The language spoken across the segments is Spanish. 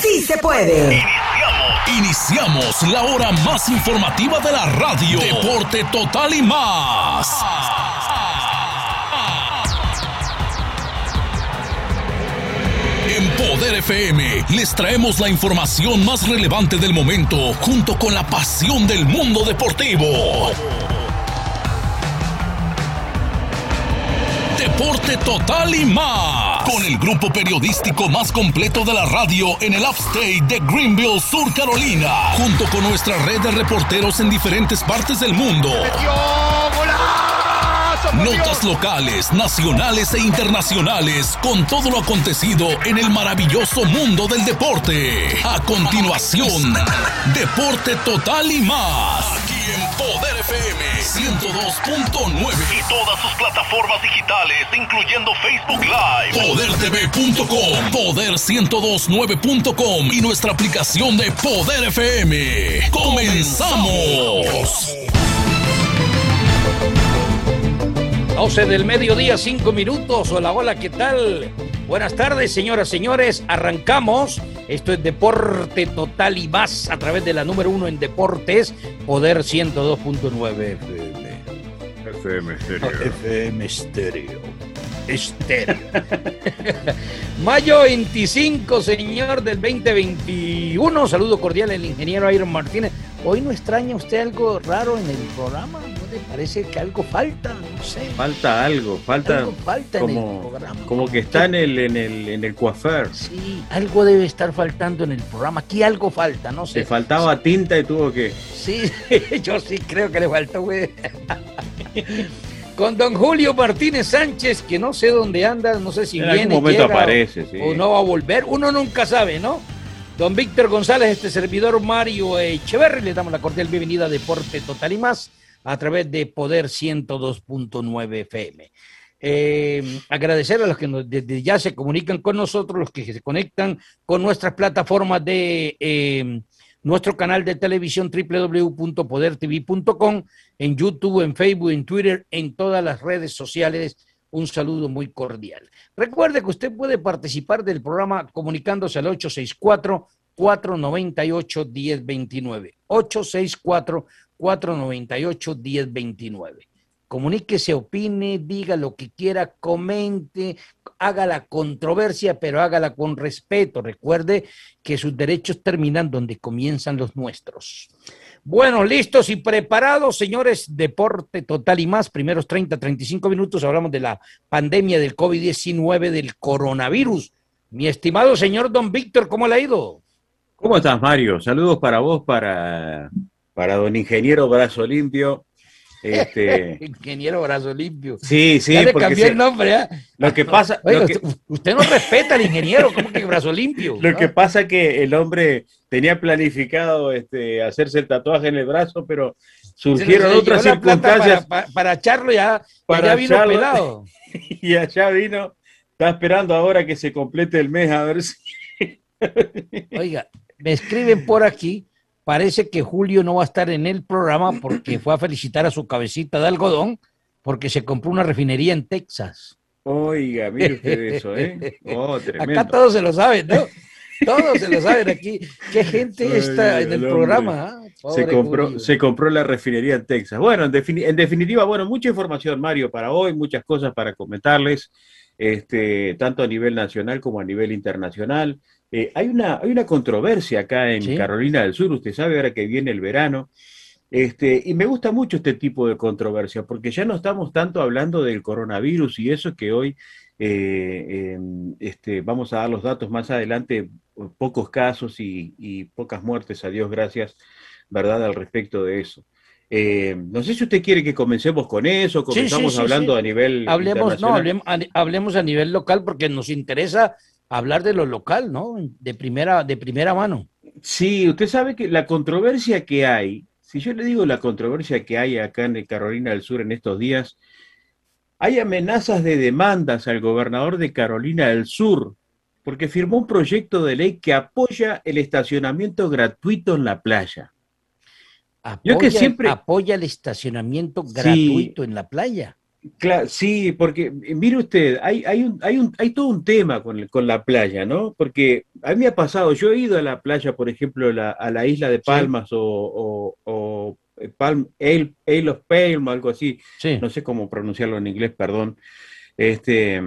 Sí se puede. Iniciamos la hora más informativa de la radio. Deporte total y más. En Poder FM les traemos la información más relevante del momento junto con la pasión del mundo deportivo. Deporte total y más. Con el grupo periodístico más completo de la radio en el upstate de Greenville, Sur Carolina. Junto con nuestra red de reporteros en diferentes partes del mundo. Notas locales, nacionales e internacionales con todo lo acontecido en el maravilloso mundo del deporte. A continuación, Deporte Total y más. FM 102.9 y todas sus plataformas digitales, incluyendo Facebook Live, podertv.com, poder1029.com y nuestra aplicación de Poder FM. ¡Comenzamos! 12 del mediodía, 5 minutos. Hola, hola, ¿qué tal? Buenas tardes, señoras, señores. Arrancamos. Esto es Deporte Total y más a través de la número uno en deportes, Poder 102.9 FM. FM Stereo. FM Stereo. Estéreo. Mayo 25, señor del 2021. Saludo cordial al ingeniero Iron Martínez. Hoy no extraña usted algo raro en el programa. ¿No le parece que algo falta? No sé. Falta algo, falta, Algo falta como, en el programa. como que está en el, en el, en el coafer. Sí, algo debe estar faltando en el programa. Aquí algo falta, no sé. Se faltaba tinta y tuvo que. Sí, yo sí creo que le faltó, güey. Con don Julio Martínez Sánchez, que no sé dónde anda, no sé si En algún viene, momento llega aparece, sí. o no va a volver. Uno nunca sabe, ¿no? Don Víctor González, este servidor Mario Echeverri, le damos la cordial bienvenida a Deporte Total y más a través de Poder 102.9 FM. Eh, agradecer a los que desde ya se comunican con nosotros, los que se conectan con nuestras plataformas de eh, nuestro canal de televisión www.podertv.com, en YouTube, en Facebook, en Twitter, en todas las redes sociales. Un saludo muy cordial. Recuerde que usted puede participar del programa comunicándose al 864-498-1029. 864-498-1029. Comuníquese, opine, diga lo que quiera, comente, haga la controversia, pero hágala con respeto. Recuerde que sus derechos terminan donde comienzan los nuestros. Bueno, listos y preparados, señores. Deporte total y más. Primeros 30, 35 minutos hablamos de la pandemia del COVID-19, del coronavirus. Mi estimado señor Don Víctor, ¿cómo le ha ido? ¿Cómo estás, Mario? Saludos para vos, para, para don ingeniero Brazo Limpio. Este, Ingeniero Brazo Limpio. sí, sí, ya le porque se- el nombre, ¿eh? lo que pasa, Oiga, lo que, usted, no respeta al ingeniero, ¿cómo que Brazo Limpio? lo ¿no? que pasa que el hombre tenía planificado este, hacerse el tatuaje en el brazo, pero surgieron se otras circunstancias Para, para, ya, Para ya vino echarlo. pelado. y allá vino. Está esperando ahora que se complete el mes a ver si. Oiga, me escriben por aquí, parece que Julio no va a estar en el programa porque fue a felicitar a su cabecita de algodón porque se compró una refinería en Texas. Oiga, mire usted eso, ¿eh? Oh, tremendo. Acá todos se lo saben, ¿no? Todos se lo saben aquí. Qué gente está en el hombre. programa. ¿ah? se compró, Julio. se compró la refinería en Texas. Bueno, en, defini- en definitiva, bueno, mucha información, Mario, para hoy, muchas cosas para comentarles, este, tanto a nivel nacional como a nivel internacional. Eh, hay una, hay una controversia acá en Sí. Carolina del Sur, usted sabe, ahora que viene el verano, este, y me gusta mucho este tipo de controversia, porque ya no estamos tanto hablando del coronavirus y eso que hoy eh, eh, este, vamos a dar los datos más adelante, pocos casos y, y pocas muertes, a Dios gracias, ¿verdad? Al respecto de eso. Eh, no sé si usted quiere que comencemos con eso, Sí, sí, comenzamos sí, hablando a nivel Hablemos, no, hablemos hablemos a nivel local porque nos interesa hablar de lo local, ¿no? De primera, de primera mano. Sí, usted sabe que la controversia que hay, si yo le digo la controversia que hay acá en Carolina del Sur en estos días, hay amenazas de demandas al gobernador de Carolina del Sur porque firmó un proyecto de ley que apoya el estacionamiento gratuito en la playa. Apoya, Yo que siempre- apoya el estacionamiento Sí. gratuito en la playa. Claro, sí, porque eh, mire usted, hay, hay, un, hay, un, hay todo un tema con, con, la playa, ¿no? Porque a mí me ha pasado, yo he ido a la playa, por ejemplo, la, a la isla de Palmas sí. o, o, o, eh, Palm, Ale, of Palm, algo así, sí. no sé cómo pronunciarlo en inglés, perdón. Este,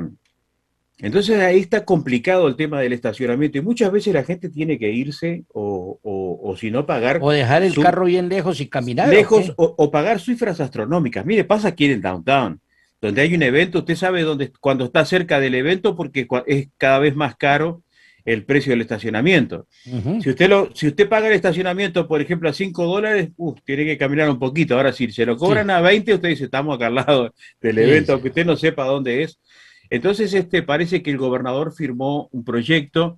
entonces ahí está complicado el tema del estacionamiento y muchas veces la gente tiene que irse o, o, o si no pagar. O dejar el su, carro bien lejos y caminar. Lejos o, o, pagar cifras astronómicas. Mire, pasa aquí en el downtown, donde hay un evento, usted sabe dónde, cuando está cerca del evento porque es cada vez más caro el precio del estacionamiento. Uh -huh. si, usted lo, si usted paga el estacionamiento, por ejemplo, a 5 dólares, uh, tiene que caminar un poquito. Ahora, si se lo cobran sí. a 20, usted dice, estamos acá al lado del evento, sí, aunque usted no sepa dónde es. Entonces, este, parece que el gobernador firmó un proyecto,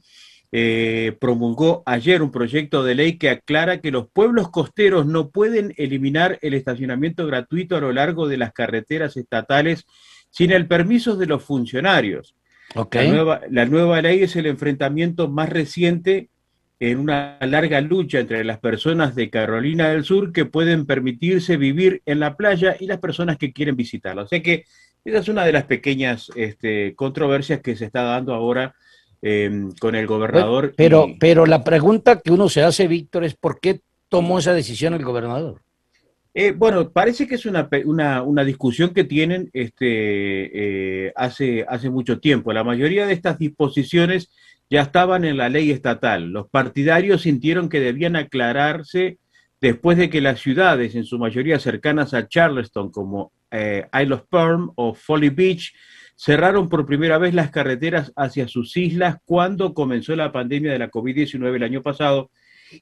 eh, promulgó ayer un proyecto de ley que aclara que los pueblos costeros no pueden eliminar el estacionamiento gratuito a lo largo de las carreteras estatales sin el permiso de los funcionarios. Okay. La, nueva, la nueva ley es el enfrentamiento más reciente en una larga lucha entre las personas de Carolina del Sur que pueden permitirse vivir en la playa y las personas que quieren visitarla. O sea que esa es una de las pequeñas este, controversias que se está dando ahora eh, con el gobernador. Pero, y... pero la pregunta que uno se hace, Víctor, es ¿por qué tomó esa decisión el gobernador? Eh, bueno, parece que es una, una, una discusión que tienen este, eh, hace, hace mucho tiempo. La mayoría de estas disposiciones ya estaban en la ley estatal. Los partidarios sintieron que debían aclararse después de que las ciudades, en su mayoría cercanas a Charleston, como eh, Isle of Palm o Folly Beach, cerraron por primera vez las carreteras hacia sus islas cuando comenzó la pandemia de la COVID-19 el año pasado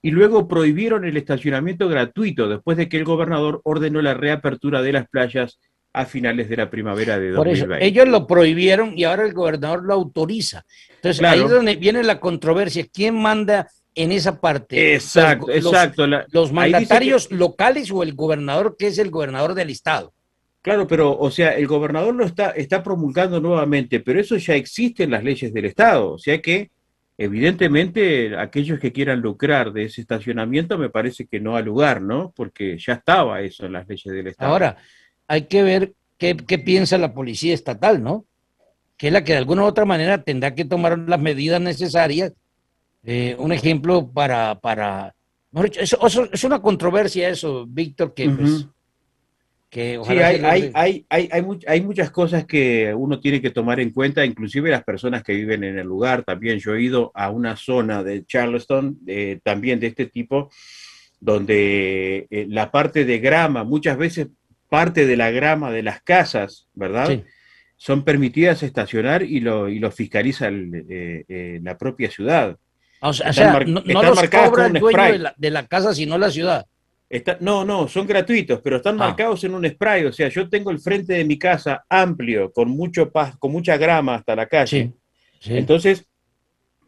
y luego prohibieron el estacionamiento gratuito después de que el gobernador ordenó la reapertura de las playas a finales de la primavera de 2020. Por eso, ellos lo prohibieron y ahora el gobernador lo autoriza. Entonces claro. ahí es donde viene la controversia. ¿Quién manda en esa parte? Exacto, los, exacto. Los, los mandatarios que... locales o el gobernador que es el gobernador del estado. Claro, pero, o sea, el gobernador lo está, está promulgando nuevamente, pero eso ya existe en las leyes del Estado. O sea que, evidentemente, aquellos que quieran lucrar de ese estacionamiento me parece que no ha lugar, ¿no? Porque ya estaba eso en las leyes del Estado. Ahora, hay que ver qué, qué piensa la policía estatal, ¿no? Que es la que de alguna u otra manera tendrá que tomar las medidas necesarias. Eh, un ejemplo para, para eso, eso, es una controversia eso, Víctor, que uh -huh. pues, que sí, hay, hay, hay, hay, hay, hay, muchas cosas que uno tiene que tomar en cuenta, inclusive las personas que viven en el lugar. También yo he ido a una zona de Charleston, eh, también de este tipo, donde eh, la parte de grama, muchas veces parte de la grama de las casas, ¿verdad? Sí. Son permitidas estacionar y lo, y lo fiscaliza el, eh, la propia ciudad. O sea, o sea no, no los cobra el dueño de la, de la casa, sino la ciudad. Está, no, no, son gratuitos, pero están ah. marcados en un spray. O sea, yo tengo el frente de mi casa amplio, con mucho paz, con mucha grama hasta la calle. Sí, sí. Entonces,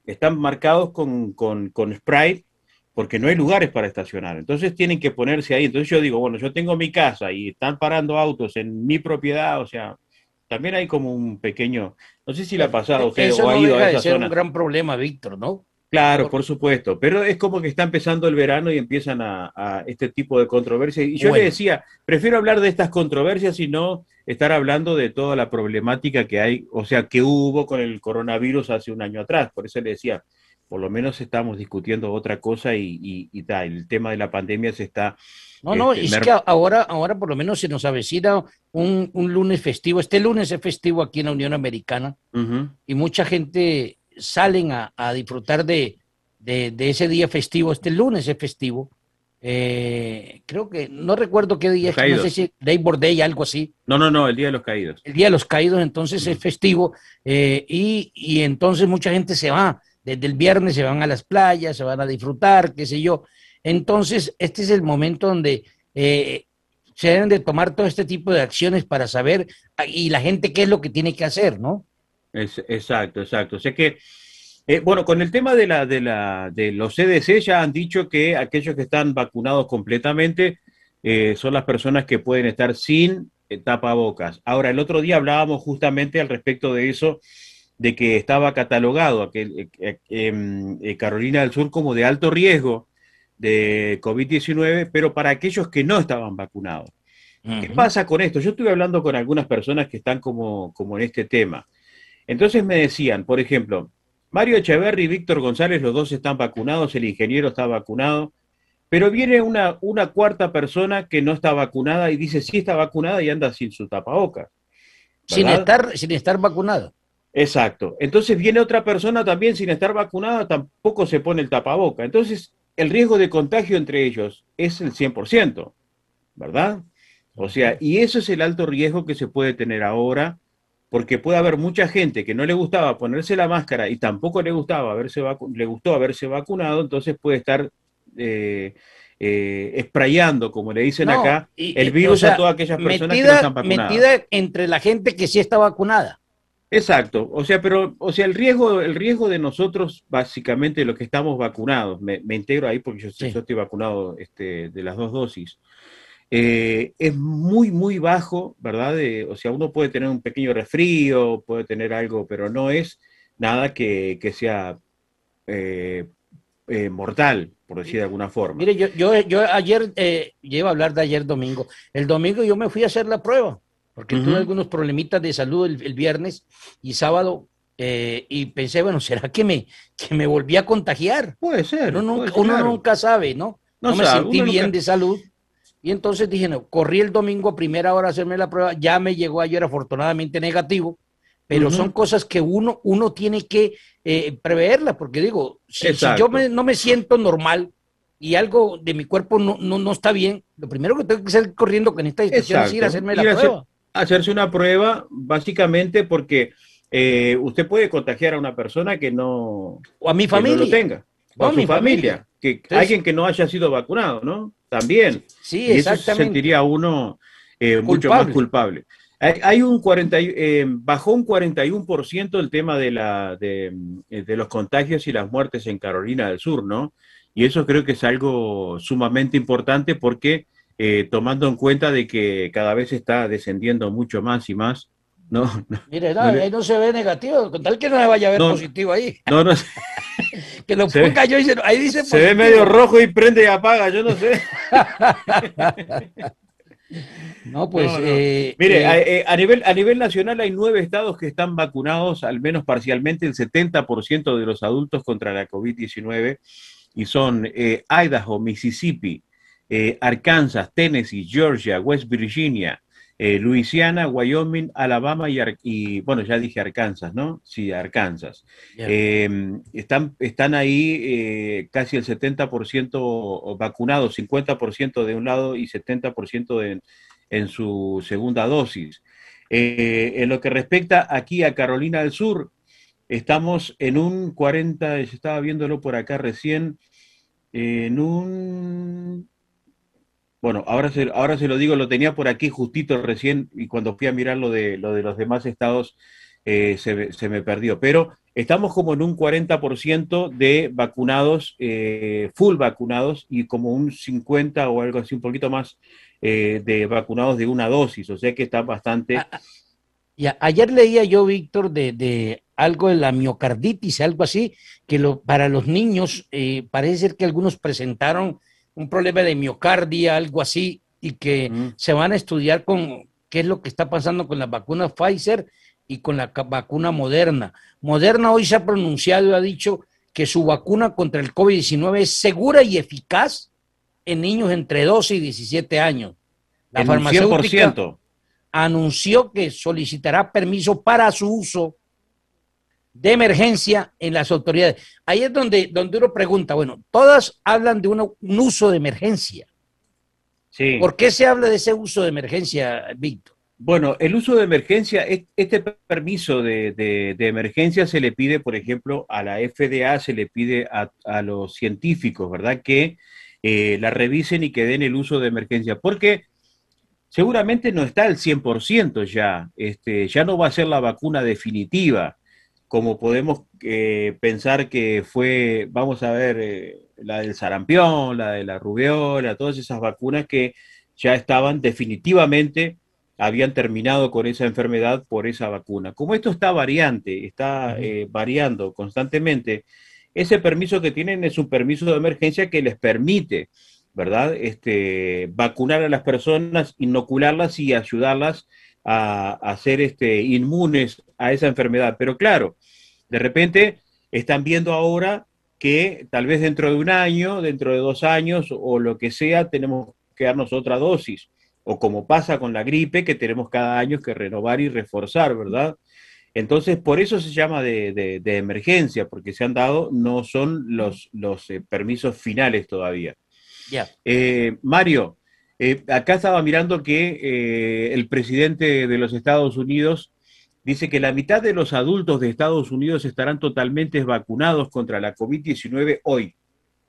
están marcados con, con, con, spray porque no hay lugares para estacionar. Entonces tienen que ponerse ahí. Entonces yo digo, bueno, yo tengo mi casa y están parando autos en mi propiedad, o sea, también hay como un pequeño, no sé si le ha pasado usted Eso o ha no ido deja a esa de ser zona. un gran problema, Víctor, ¿no? Claro, por supuesto, pero es como que está empezando el verano y empiezan a, a este tipo de controversias. Y yo bueno. le decía, prefiero hablar de estas controversias y no estar hablando de toda la problemática que hay, o sea, que hubo con el coronavirus hace un año atrás. Por eso le decía, por lo menos estamos discutiendo otra cosa y, y, y ta, el tema de la pandemia se está... No, no, este, es que ahora, ahora por lo menos se nos avecina un, un lunes festivo. Este lunes es festivo aquí en la Unión Americana uh -huh. y mucha gente salen a, a disfrutar de, de, de, ese día festivo, este lunes es festivo. Eh, creo que, no recuerdo qué día, es, no sé si Labor Day, algo así. No, no, no, el Día de los Caídos. El Día de los Caídos, entonces es festivo eh, y, y, entonces mucha gente se va, desde el viernes se van a las playas, se van a disfrutar, qué sé yo. Entonces, este es el momento donde eh, se deben de tomar todo este tipo de acciones para saber y la gente qué es lo que tiene que hacer, ¿no? Es, exacto, exacto. O sea que, eh, bueno, con el tema de, la, de, la, de los CDC ya han dicho que aquellos que están vacunados completamente eh, son las personas que pueden estar sin eh, tapabocas. Ahora, el otro día hablábamos justamente al respecto de eso, de que estaba catalogado aquel, eh, em, Carolina del Sur como de alto riesgo de COVID-19, pero para aquellos que no estaban vacunados. ¿Qué pasa con esto? Yo estuve hablando con algunas personas que están como, como en este tema. Entonces me decían, por ejemplo, Mario Echeverri y Víctor González, los dos están vacunados, el ingeniero está vacunado, pero viene una, una cuarta persona que no está vacunada y dice sí está vacunada y anda sin su tapabocas. Sin estar, sin estar vacunado. Exacto. Entonces viene otra persona también sin estar vacunada, tampoco se pone el tapaboca. Entonces el riesgo de contagio entre ellos es el 100%, ¿verdad? O sea, y eso es el alto riesgo que se puede tener ahora, porque puede haber mucha gente que no le gustaba ponerse la máscara y tampoco le gustaba haberse le gustó haberse vacunado, entonces puede estar eh, eh, sprayando, como le dicen acá, el virus a todas aquellas personas que no están vacunadas. Metida entre la gente que sí está vacunada. Exacto, o sea, pero, o sea, el riesgo, el riesgo de nosotros, básicamente, los que estamos vacunados, me, integro ahí porque yo, estoy vacunado este, de las dos dosis, eh, es muy, muy bajo, ¿verdad? o sea, uno puede tener un pequeño resfrío, puede tener algo, pero no es nada que, sea eh, eh, mortal, por decir de alguna forma. Mire, yo, yo, yo ayer, eh, a hablar de ayer domingo, el domingo yo me fui a hacer la prueba porque tuve algunos problemitas de salud el, viernes y sábado eh, y pensé, bueno, ¿será que me, que me volví a contagiar? Puede ser. Uno, nunca, sabe, ¿no? No, me sentí bien de salud. Y entonces dije, no, corrí el domingo a primera hora a hacerme la prueba, ya me llegó ayer afortunadamente negativo, pero son cosas que uno, uno tiene que eh, preverlas, porque digo, si, yo no me siento normal y algo de mi cuerpo no, no, está bien, lo primero que tengo que hacer corriendo con esta discusión es ir a hacerme la prueba. hacerse una prueba básicamente porque eh, usted puede contagiar a una persona que no, o a mi familia. lo tenga, o, a, mi familia, que alguien que no haya sido vacunado, ¿no? También. Sí, y Eso se sentiría uno eh, mucho más culpable. Hay, un 40, eh, bajó un 41% el tema de, la, de, de, los contagios y las muertes en Carolina del Sur, ¿no? Y eso creo que es algo sumamente importante porque eh, tomando en cuenta de que cada vez está descendiendo mucho más y más. No, Mire, ahí no se ve negativo, con tal que no se vaya a ver positivo ahí. No, no. que lo ponga yo y se, ahí dice Se ve medio rojo y prende y apaga, yo no sé. no, pues. Eh, Mire, eh, a, nivel, a nivel nacional hay nueve estados que están vacunados, al menos parcialmente, el 70% de los adultos contra la COVID-19, y son Idaho, Mississippi, eh, Arkansas, Tennessee, Georgia, West Virginia, eh, Luisiana, Wyoming, Alabama y, bueno, ya dije Arkansas, ¿no? Sí, Arkansas. Em, están, están ahí eh, casi el 70% vacunados, 50% de un lado y 70% en, en su segunda dosis. en lo que respecta aquí a Carolina del Sur, estamos en un 40, estaba viéndolo por acá recién, en un bueno, ahora se, ahora se lo digo, lo tenía por aquí justito recién y cuando fui a mirar lo de, lo de los demás estados eh, se, me perdió. Pero estamos como en un 40% de vacunados, eh, full vacunados y como un 50 o algo así, un poquito más eh, de vacunados de una dosis. O sea que está bastante... Ah, ah, ya, ayer leía yo, Víctor, de, de, algo de la miocarditis, algo así, que lo, para los niños parece ser que algunos presentaron un problema de miocardia, algo así, y que se van a estudiar con qué es lo que está pasando con la vacuna Pfizer y con la vacuna Moderna. Moderna hoy se ha pronunciado y ha dicho que su vacuna contra el COVID-19 es segura y eficaz en niños entre 12 y 17 años. La farmacéutica anunció que solicitará permiso para su uso de emergencia en las autoridades. Ahí es donde, donde uno pregunta, bueno, todas hablan de un uso de emergencia. Sí. ¿Por qué se habla de ese uso de emergencia, Víctor? Bueno, el uso de emergencia, este permiso de, emergencia se le pide, por ejemplo, a la FDA, se le pide a, los científicos, ¿verdad? Que eh, la revisen y que den el uso de emergencia, porque seguramente no está al 100% ya, este, ya no va a ser la vacuna definitiva como podemos eh, pensar que fue, vamos a ver, eh, la del sarampión, la de la rubiola, todas esas vacunas que ya estaban definitivamente, habían terminado con esa enfermedad por esa vacuna. Como esto está variante, está eh, variando constantemente, ese permiso que tienen es un permiso de emergencia que les permite ¿verdad? Este, vacunar a las personas, inocularlas y ayudarlas a, a ser este, inmunes a esa enfermedad. Pero claro, de repente están viendo ahora que tal vez dentro de un año, dentro de dos años o lo que sea, tenemos que darnos otra dosis. O como pasa con la gripe, que tenemos cada año que renovar y reforzar, ¿verdad? Entonces, por eso se llama de, emergencia, porque se han dado, no son los, los eh, permisos finales todavía. Eh, Mario, eh, acá estaba mirando que el presidente de los Estados Unidos dice que la mitad de los adultos de Estados Unidos estarán totalmente vacunados contra la COVID-19 hoy.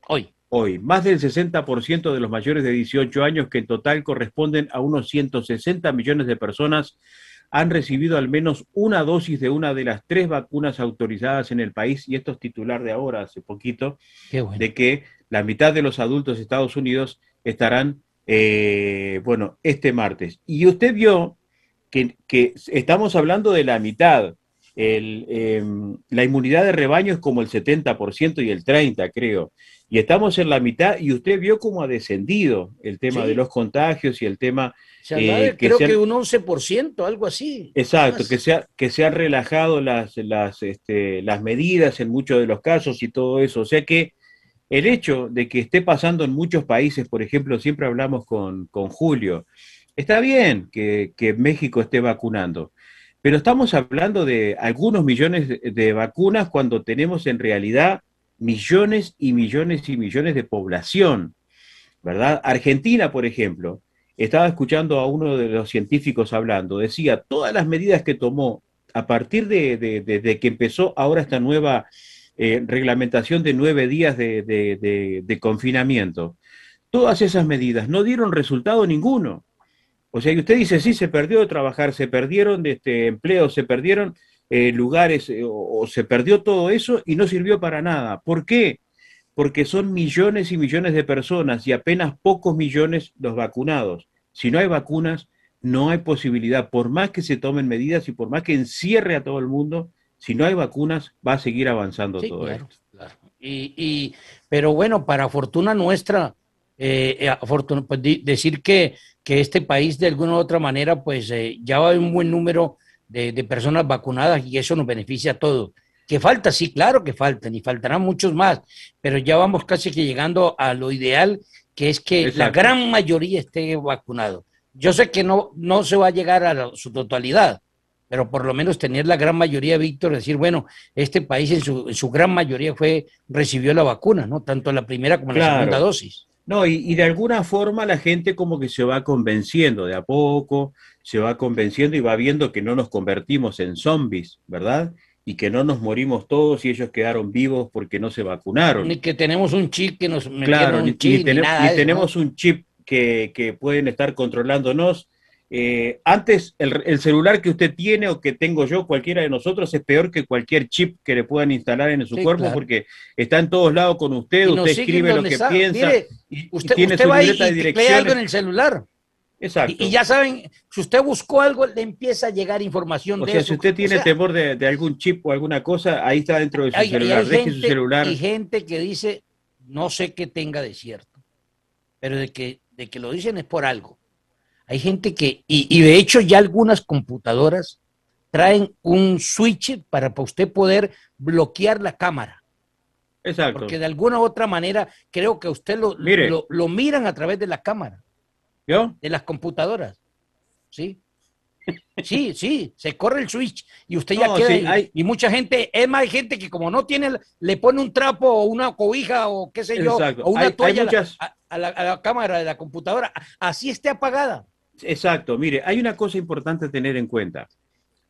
Hoy. Hoy. Más del 60% de los mayores de 18 años, que en total corresponden a unos 160 millones de personas, han recibido al menos una dosis de una de las tres vacunas autorizadas en el país, y esto es titular de ahora, hace poquito, de que la mitad de los adultos de Estados Unidos estarán, eh, bueno, este martes. Y usted vio que, estamos hablando de la mitad. Em, la inmunidad de rebaño es como el 70% y el 30%, creo. Y estamos en la mitad y usted vio cómo ha descendido el tema de los contagios y el tema... Eh, creo que un 11%, algo así. Exacto, que se, que se han relajado las, las, este, las medidas en muchos de los casos y todo eso. O sea que el hecho de que esté pasando en muchos países, por ejemplo, siempre hablamos con, con Julio, Está bien que, México esté vacunando, pero estamos hablando de algunos millones de, vacunas cuando tenemos en realidad millones y millones y millones de población, ¿verdad? Argentina, por ejemplo, estaba escuchando a uno de los científicos hablando, decía, todas las medidas que tomó a partir de, que empezó ahora esta nueva eh, reglamentación de nueve días de confinamiento, todas esas medidas no dieron resultado ninguno. O sea, que usted dice, sí, se perdió de trabajar, se perdieron de este, empleos, se perdieron eh, lugares eh, o, se perdió todo eso y no sirvió para nada. ¿Por qué? Porque son millones y millones de personas y apenas pocos millones los vacunados. Si no hay vacunas, no hay posibilidad, por más que se tomen medidas y por más que encierre a todo el mundo, si no hay vacunas, va a seguir avanzando todo esto. Claro. Y, pero bueno, para fortuna nuestra, eh, pues, decir que que este país de alguna u otra manera pues eh, ya va un buen número de, personas vacunadas y eso nos beneficia a todos. Que falta, sí, claro que faltan y faltarán muchos más, pero ya vamos casi que llegando a lo ideal, que es que la gran mayoría esté vacunado. Yo sé que no, no se va a llegar a su totalidad, pero por lo menos tener la gran mayoría, Víctor, decir, bueno, este país en su, en su gran mayoría fue, recibió la vacuna, ¿no? Tanto la primera como la segunda dosis. No, y, de alguna forma la gente como que se va convenciendo de a poco, se va convenciendo y va viendo que no nos convertimos en zombies, ¿verdad? Y que no nos morimos todos y ellos quedaron vivos porque no se vacunaron. Ni que tenemos un chip que nos claro, ni, tenemos un chip que, que pueden estar controlándonos eh, antes, el, celular que usted tiene o que tengo yo, cualquiera de nosotros, es peor que cualquier chip que le puedan instalar en su cuerpo porque está en todos lados con usted, usted escribe lo que piensa y, usted, tiene su va libreta de Lee algo en el celular. Exacto. Y, ya saben, si usted buscó algo, le empieza a llegar información o de sea, Si usted tiene temor de, algún chip o alguna cosa, ahí está dentro de su celular. Deje su celular. Hay gente que dice, no sé qué tenga de cierto, pero de que, de que lo dicen es por algo. Hay gente que, y, de hecho ya algunas computadoras traen un switch para, usted poder bloquear la cámara. Exacto. Porque de alguna u otra manera creo que usted lo, lo, miran a través de la cámara. ¿Yo? De las computadoras. ¿Sí? Sí, sí, se corre el switch y usted ya queda. y, mucha gente, es más, hay gente que como no tiene, le pone un trapo o una cobija o qué sé yo, o una toalla a, la, a, la, cámara de la computadora, así esté apagada. Exacto, mire, hay una cosa importante a tener en cuenta.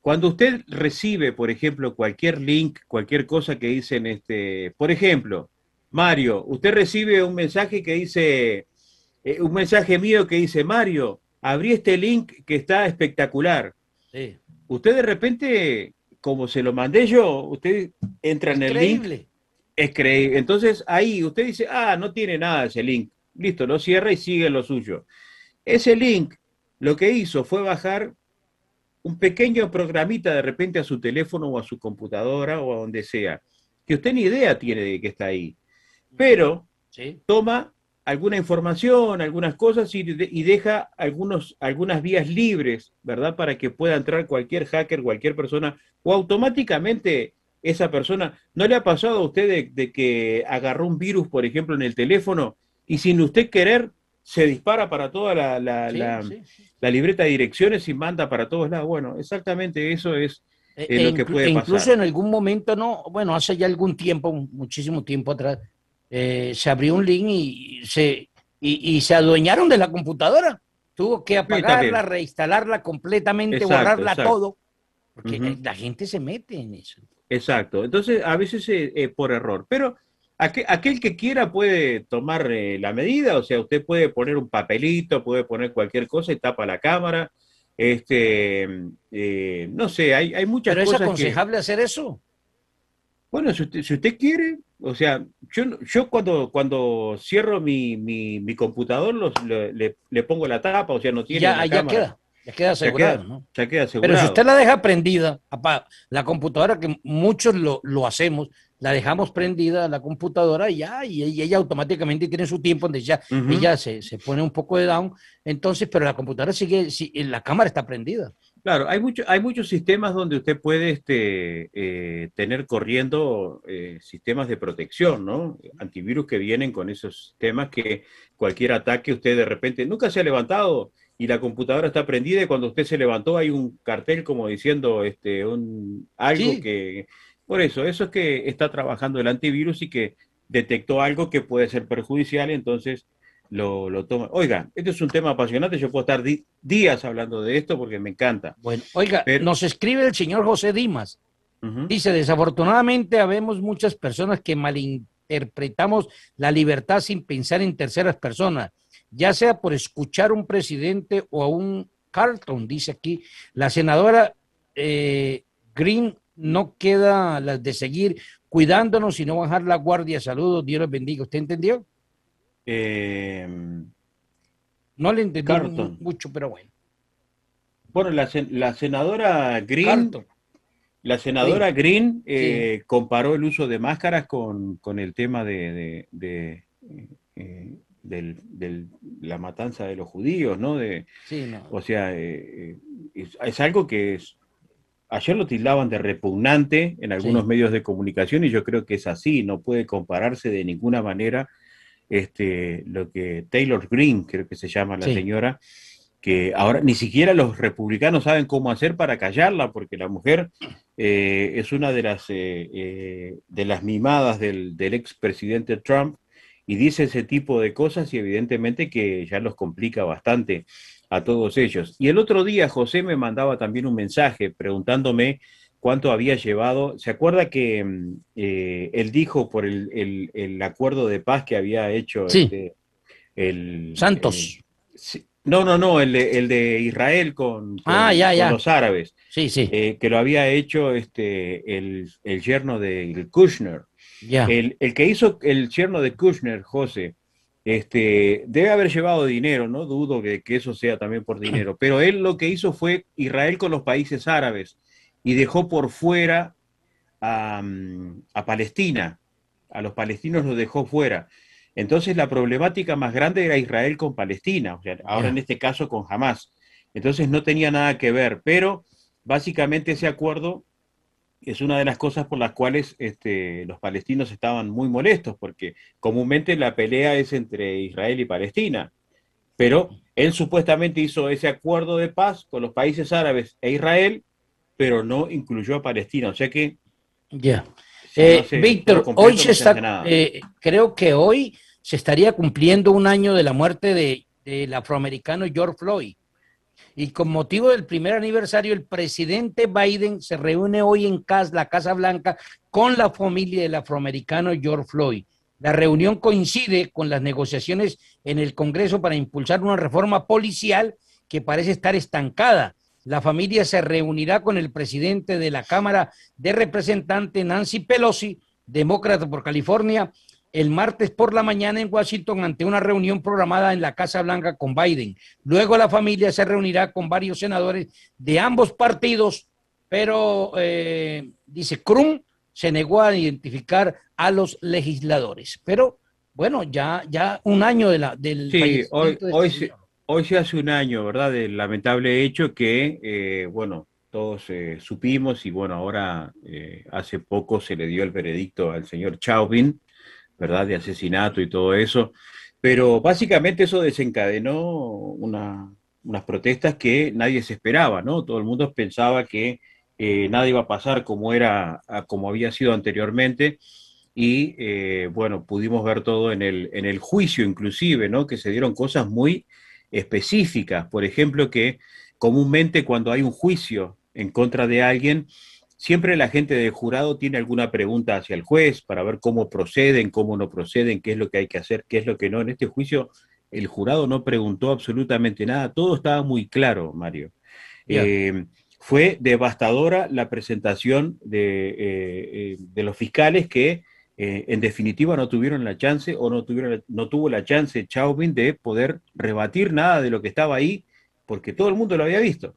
Cuando usted recibe, por ejemplo, cualquier link, cualquier cosa que dicen, este, por ejemplo, Mario, usted recibe un mensaje que dice, eh, un mensaje mío que dice, Mario, abrí este link que está espectacular. Usted de repente, como se lo mandé yo, usted entra en el link. Es creíble. Entonces ahí usted dice, ah, no tiene nada ese link. Listo, lo cierra y sigue lo suyo. Ese link lo que hizo fue bajar un pequeño programita de repente a su teléfono o a su computadora o a donde sea, que usted ni idea tiene de que está ahí. Pero toma alguna información, algunas cosas y, deja algunos, algunas vías libres, ¿verdad? Para que pueda entrar cualquier hacker, cualquier persona, o automáticamente esa persona. ¿No le ha pasado a usted de, que agarró un virus, por ejemplo, en el teléfono y sin usted querer se dispara para toda la, la, libreta de direcciones y manda para todos lados? Bueno, exactamente eso es. E, lo e que puede pasar. Incluso en algún momento, no, bueno, hace ya algún tiempo, muchísimo tiempo atrás, eh, se abrió un link y se, y, se adueñaron de la computadora. Tuvo que apagarla, reinstalarla completamente, borrarla todo, porque la gente se mete en eso. Exacto, entonces a veces eh, por error, pero aquel, que quiera puede tomar eh, la medida, o sea, usted puede poner un papelito, puede poner cualquier cosa y tapa la cámara. Este, no sé, hay, hay muchas ¿Pero cosas. ¿Pero es aconsejable hacer eso? Bueno, si usted, si usted quiere, o sea, yo, yo cuando, cuando cierro mi, mi, computador los, le, le, pongo la tapa, o sea, no tiene. Ya, la ya queda. Ya queda asegurado, ¿no? Ya queda asegurado. Pero si usted la deja prendida, la computadora que muchos lo, lo hacemos, la dejamos prendida la computadora y ya, y ella automáticamente tiene su tiempo donde ya ella se, se, pone un poco de down, entonces, pero la computadora sigue, la cámara está prendida. Claro, hay, mucho, hay muchos sistemas donde usted puede este, eh, tener corriendo eh, sistemas de protección, ¿no? Antivirus que vienen con esos sistemas que cualquier ataque usted de repente nunca se ha levantado y la computadora está prendida y cuando usted se levantó hay un cartel como diciendo este, un, algo que... Por eso, eso es que está trabajando el antivirus y que detectó algo que puede ser perjudicial, entonces lo, lo toma. Oiga, este es un tema apasionante, yo puedo estar días hablando de esto porque me encanta. Bueno, oiga, nos escribe el señor José Dimas. Dice, desafortunadamente habemos muchas personas que malinterpretamos la libertad sin pensar en terceras personas, ya sea por escuchar a un presidente o a un Carlton, dice aquí. La senadora eh, Green no queda las de seguir cuidándonos y no bajar la guardia. Saludos, Dios los bendiga. ¿Usted entendió? Eh, no le entendí mucho, pero bueno. Bueno, la, la senadora Green, la senadora Green eh, comparó el uso de máscaras con, con el tema de, de, eh, del, la matanza de los judíos, ¿no? De, O sea, es, es, algo que es, ayer lo tildaban de repugnante en algunos medios de comunicación y yo creo que es así, no puede compararse de ninguna manera este, lo que Taylor Green, creo que se llama la señora, que ahora ni siquiera los republicanos saben cómo hacer para callarla, porque la mujer eh, es una de las, eh, eh, de las mimadas del, del expresidente Trump y dice ese tipo de cosas y evidentemente que ya los complica bastante a todos ellos. Y el otro día José me mandaba también un mensaje preguntándome cuánto había llevado. ¿Se acuerda que mm, eh, él dijo por el, el, acuerdo de paz que había hecho este, el Santos? no, no, no, el de, el de Israel con, ah, los árabes. Sí, sí. Eh, que lo había hecho este, el, el yerno de Kushner. Ya. El, el, que hizo el yerno de Kushner, José, este, debe haber llevado dinero, no dudo que, que, eso sea también por dinero, pero él lo que hizo fue Israel con los países árabes y dejó por fuera a, Palestina. A los palestinos los dejó fuera. Entonces la problemática más grande era Israel con Palestina, o sea, ahora en este caso con Hamas. Entonces no tenía nada que ver, pero básicamente ese acuerdo es una de las cosas por las cuales este, los palestinos estaban muy molestos, porque comúnmente la pelea es entre Israel y Palestina, pero él supuestamente hizo ese acuerdo de paz con los países árabes e Israel pero no incluyó a Palestina. O sea que. Ya. Eh, Víctor, hoy se está. Eh, creo que hoy se estaría cumpliendo un año de la muerte de, del afroamericano George Floyd. Y con motivo del primer aniversario, el presidente Biden se reúne hoy en la Casa Blanca con la familia del afroamericano George Floyd. La reunión coincide con las negociaciones en el Congreso para impulsar una reforma policial que parece estar estancada la familia se reunirá con el presidente de la Cámara de Representantes, Nancy Pelosi, demócrata por California, el martes por la mañana en Washington ante una reunión programada en la Casa Blanca con Biden. Luego la familia se reunirá con varios senadores de ambos partidos, pero eh, dice Krum se negó a identificar a los legisladores. Pero bueno, ya, ya un año de la, del Sí, hoy, fallecimiento de hoy, este se, hoy se hace un año, ¿verdad? Del lamentable hecho que, eh, bueno, todos eh, supimos y bueno, ahora eh, hace poco se le dio el veredicto al señor Chauvin, ¿verdad? De asesinato y todo eso. Pero básicamente eso desencadenó una- unas protestas que nadie se esperaba, ¿no? Todo el mundo pensaba que eh, nada iba a pasar como era, como había sido anteriormente. Y eh, bueno, pudimos ver todo en el, en el juicio inclusive, ¿no? Que se dieron cosas muy específicas. Por ejemplo, que comúnmente cuando hay un juicio en contra de alguien, siempre la gente del jurado tiene alguna pregunta hacia el juez para ver cómo proceden, cómo no proceden, qué es lo que hay que hacer, qué es lo que no. En este juicio el jurado no preguntó absolutamente nada, todo estaba muy claro, Mario. Eh, fue devastadora la presentación de, eh, eh, de los fiscales que en definitiva no tuvieron la chance o no, tuvieron, no tuvo la chance Chauvin de poder rebatir nada de lo que estaba ahí porque todo el mundo lo había visto.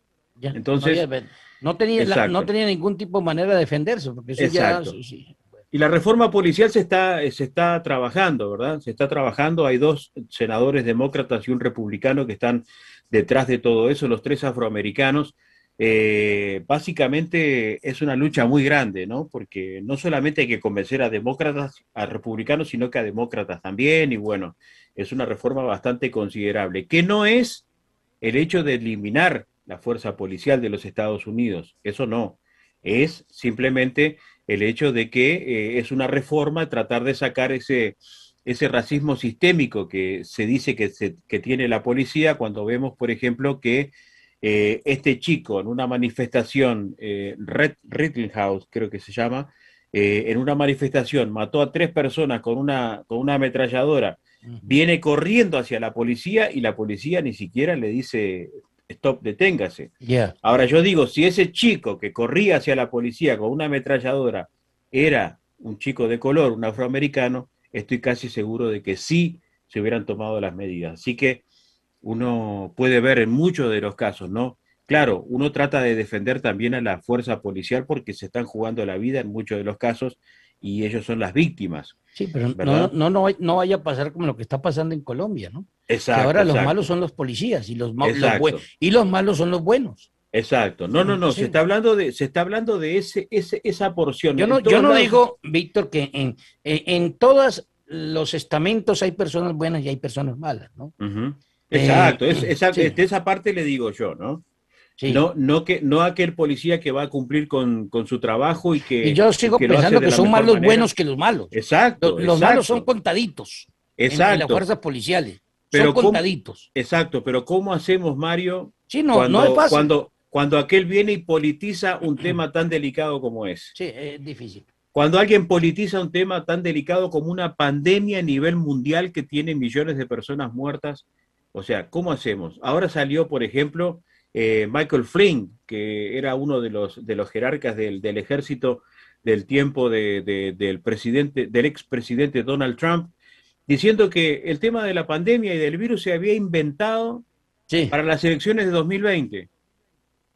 Entonces- no, había- no tenía, la- no tenía ningún tipo de manera de defenderse, porque eso Exacto. ya... sí, Y la reforma policial se está, se está trabajando, ¿verdad? Se está trabajando. Hay dos senadores demócratas y un republicano que están detrás de todo eso, los tres afroamericanos. Eh, básicamente es una lucha muy grande, ¿no? Porque no solamente hay que convencer a demócratas, a republicanos, sino que a demócratas también. Y bueno, es una reforma bastante considerable, que no es el hecho de eliminar la fuerza policial de los Estados Unidos. Eso no. Es simplemente el hecho de que eh, es una reforma tratar de sacar ese, ese racismo sistémico que se dice que, se- que tiene la policía cuando vemos, por ejemplo, que eh, este chico en una manifestación, eh, Red, Rittenhouse creo que se llama, eh, en una manifestación mató a tres personas con una, con una ametralladora, viene corriendo hacia la policía y la policía ni siquiera le dice, stop, deténgase. Ya. Ahora yo digo, si ese chico que corría hacia la policía con una ametralladora era un chico de color, un afroamericano, estoy casi seguro de que sí se hubieran tomado las medidas. Así que uno puede ver en muchos de los casos, ¿no? Claro, uno trata de defender también a la fuerza policial porque se están jugando la vida en muchos de los casos y ellos son las víctimas. Sí, pero no, no, no, no vaya a pasar como lo que está pasando en Colombia, ¿no? Exacto. que ahora los malos son los policías y los, los y los malos son los buenos. Exacto. No, no, no, Sí. se está hablando de, se está hablando de ese, ese, esa porción. Yo no, yo no lados- digo, Víctor, que en, en, en todos los estamentos hay personas buenas y hay personas malas, ¿no? Eh, Exacto, es, esa, sí. de esa parte le digo yo, ¿no? Sí. No, no que no aquel policía que va a cumplir con, con su trabajo y que y yo sigo que pensando que son más los manera. buenos que los malos. Exacto, Los, los exacto, malos son contaditos en- en, las exacto, fuerzas policiales. Pero son ¿cómo- contaditos. exacto, pero ¿cómo hacemos, Mario, Sí, no, cuando, no es fácil. cuando, cuando aquel viene y politiza un tema tan delicado como es? Sí, es difícil. Cuando alguien politiza un tema tan delicado como una pandemia a nivel mundial que tiene millones de personas muertas, o sea, ¿cómo hacemos? Ahora salió, por ejemplo, eh, Michael Flynn, que era uno de los, de los jerarcas del, del ejército del tiempo de- de- del presidente, del expresidente Donald Trump, diciendo que el tema de la pandemia y del virus se había inventado Sí. para las elecciones de 2020.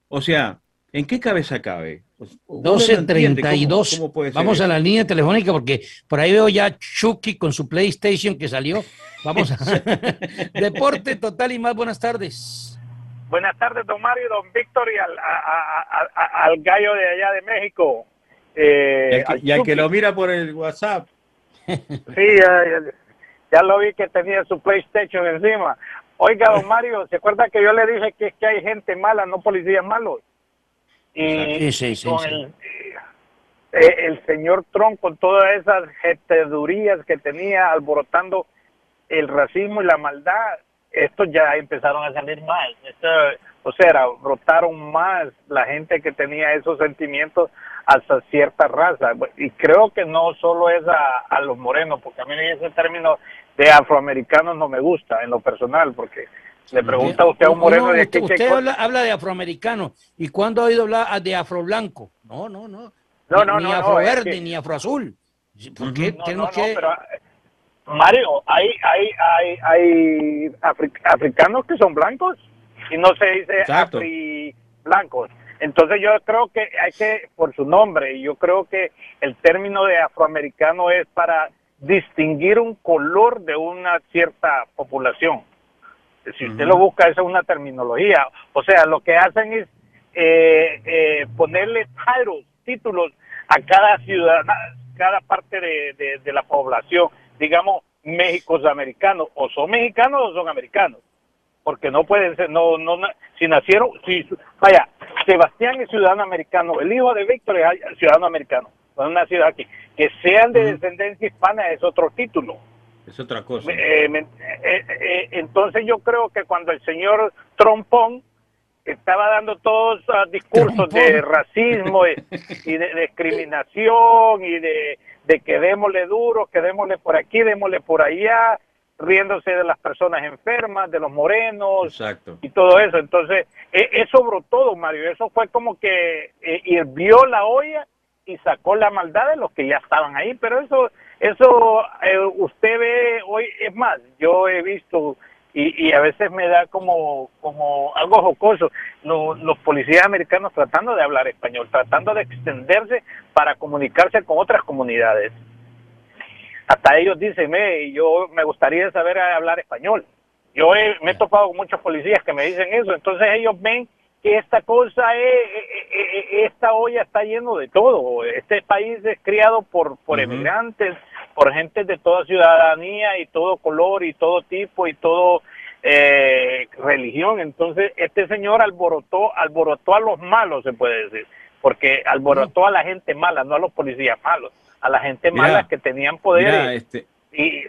O sea, ¿en qué cabeza cabe? Uno no 12.32. entiende cómo- cómo puede ser Vamos eso. a la línea telefónica porque por ahí veo ya Chucky con su PlayStation que salió. Vamos a Deporte Total y más buenas tardes. Buenas tardes, don Mario, don Víctor y al, a- a- a- a- al gallo de allá de México. Eh, que, al que lo mira por el WhatsApp. Sí, ya, ya- ya lo vi que tenía su PlayStation encima. Oiga, don Mario, ¿se acuerda que yo le dije que es que hay gente mala, no policías malos? Y Sí, sí, sí, con. El, eh, el señor Trump, con todas esas jetedurías que tenía alborotando el racismo y la maldad, estos ya empezaron a salir más. Esto, o sea, brotaron más la gente que tenía esos sentimientos hasta cierta raza. Y creo que no solo es a, a los morenos, porque a mí ese término de afroamericanos no me gusta en lo personal, porque le pregunta usted a un moreno No, de usted, aquí qué usted habla, habla de afroamericano. ¿Y cuándo ha oído hablar de afroblanco? No, no, no. No, Ni- no, ni no, no, afroverde, es que- ni afroazul. ¿Por qué No, tenemos no, no, que...? pero, eh, Mario, hay, hay, hay, hay afri- africanos que son blancos y no se dice afri blancos. Entonces yo creo que hay que, por su nombre, y yo creo que el término de afroamericano es para distinguir un color de una cierta población. Si usted lo busca, esa es una terminología. O sea, lo que hacen es eh, eh, ponerle titles, títulos a cada ciudad, cada parte de, de, la población. Digamos, México es americano, o son mexicanos o son americanos. Porque no pueden ser, no, no, si nacieron, si, vaya, Sebastián es ciudadano americano, el hijo de Víctor es ciudadano americano, son nacidos aquí. Que sean de descendencia hispana es otro título. Es otra cosa. Eh, eh, eh, entonces yo creo que cuando el señor Trompón estaba dando todos los discursos de racismo y, de, discriminación y de, de que démosle duro, que démosle por aquí, démosle por allá, riéndose de las personas enfermas, de los morenos y todo eso. Entonces, eso brotó, don Mario, eso fue como que hirvió la olla y sacó la maldad de los que ya estaban ahí, pero eso eso eh, usted ve hoy, es más, yo he visto y, a veces me da como, como algo jocoso los policías americanos tratando de hablar español, tratando de extenderse para comunicarse con otras comunidades. Hasta ellos dicen, me, yo me gustaría saber hablar español. Yo me he topado con muchos policías que me dicen eso, entonces ellos ven que esta cosa es, esta olla está lleno de todo. Este país es criado por, por emigrantes, por gente de toda ciudadanía y todo color y todo tipo y todo eh, religión. Entonces, este señor alborotó, alborotó a los malos, se puede decir, porque alborotó a la gente mala, no a los policías malos, a la gente mala que tenían poder. este... y,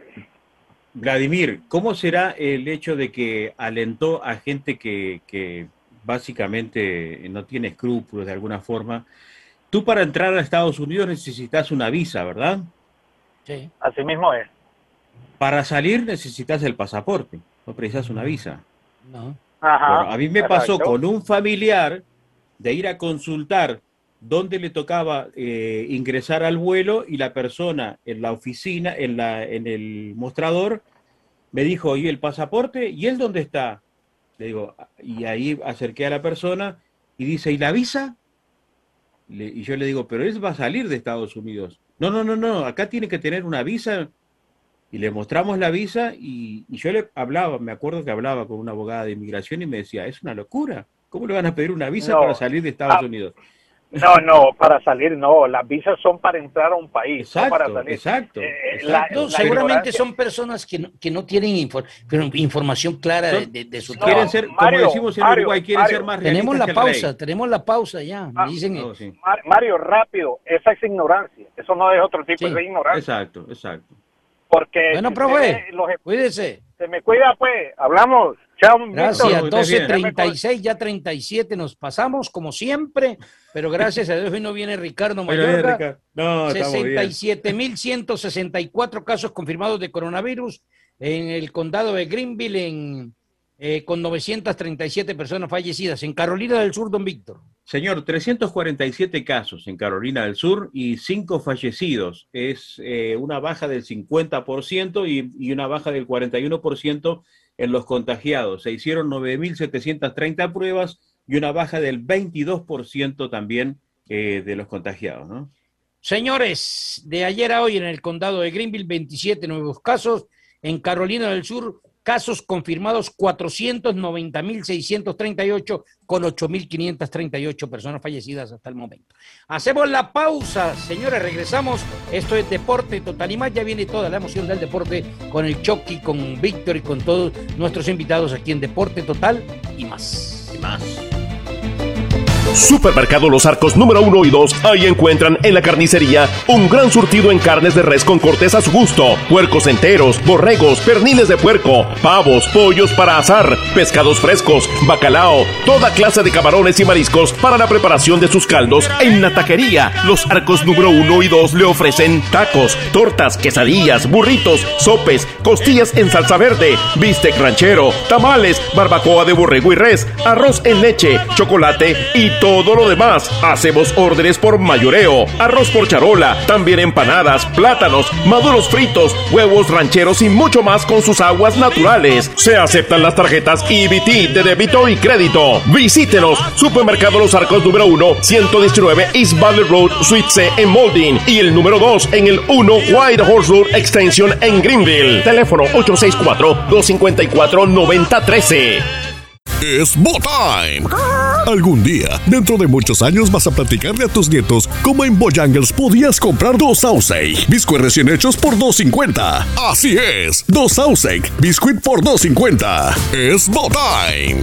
Vladimir, ¿cómo será el hecho de que alentó a gente que, que básicamente no tiene escrúpulos de alguna forma? Tú para entrar a Estados Unidos necesitas una visa, ¿verdad? Sí. Así mismo es. Para salir necesitas el pasaporte, no precisas una visa. No. a mí me pasó con un familiar de ir a consultar dónde le tocaba eh, ingresar al vuelo y la persona en la oficina, en, la, en el mostrador, me dijo, ¿y el pasaporte? ¿Y él dónde está? Le digo, y ahí acerqué a la persona y dice, ¿y la visa? y yo le digo, pero él va a salir de Estados Unidos. No, no, no, no, acá tiene que tener una visa. Y le mostramos la visa y, yo le hablaba, me acuerdo que hablaba con una abogada de inmigración y me decía, es una locura. ¿Cómo le van a pedir una visa para salir de Estados ah, Unidos? No, no, para salir no, las visas son para entrar a un país, exacto, para salir. Exacto, eh, seguramente son personas que no, que no tienen información clara de, de, su Quieren ser, como decimos en Uruguay, quieren ser más Tenemos la pausa, tenemos la pausa ya. Ah, dicen, Mario, rápido, esa es ignorancia, eso no es otro tipo de ignorancia. Exacto, exacto. Porque bueno, profe, cuídese. Se me cuida, pues, hablamos. Gracias, 12.36, ya 37 nos pasamos, como siempre, pero gracias a Dios hoy no viene Ricardo Mayorga. No, 67.164 casos confirmados de coronavirus en el condado de Greenville, en, eh, con 937 personas fallecidas. En Carolina del Sur, don Víctor. Señor, 347 casos en Carolina del Sur y 5 fallecidos. Es eh, una baja del 50% y, y una baja del 41% en los contagiados. Se hicieron 9.730 pruebas y una baja del 22% también eh, de los contagiados. ¿no? Señores, de ayer a hoy en el condado de Greenville, 27 nuevos casos. En Carolina del Sur, casos confirmados 490.638 con 8.538 personas fallecidas hasta el momento. Hacemos la pausa, señores, regresamos. Esto es Deporte Total y más. Ya viene toda la emoción del deporte con el Chucky, con Víctor y con todos nuestros invitados aquí en Deporte Total y más. Y más. Supermercado Los Arcos número 1 y 2. Ahí encuentran en la carnicería un gran surtido en carnes de res con cortes a su gusto, puercos enteros, borregos, perniles de puerco, pavos, pollos para asar, pescados frescos, bacalao, toda clase de camarones y mariscos para la preparación de sus caldos. En la taquería, Los Arcos número 1 y 2 le ofrecen tacos, tortas, quesadillas, burritos, sopes, costillas en salsa verde, bistec ranchero, tamales, barbacoa de borrego y res, arroz en leche, chocolate y todo lo demás. Hacemos órdenes por mayoreo, arroz por charola, también empanadas, plátanos, maduros fritos, huevos rancheros y mucho más con sus aguas naturales. Se aceptan las tarjetas EBT de débito y crédito. Visítenos, Supermercado Los Arcos número 1, 119 East Valley Road, Suite C en Molding y el número 2 en el 1 White Horse Road Extension en Greenville. Teléfono 864-254-9013. Es Time. Algún día, dentro de muchos años, vas a platicarle a tus nietos cómo en Bojangles podías comprar dos Sausage, biscuits recién hechos por 2.50. Así es, dos Sausage, biscuit por 2.50. Es Time.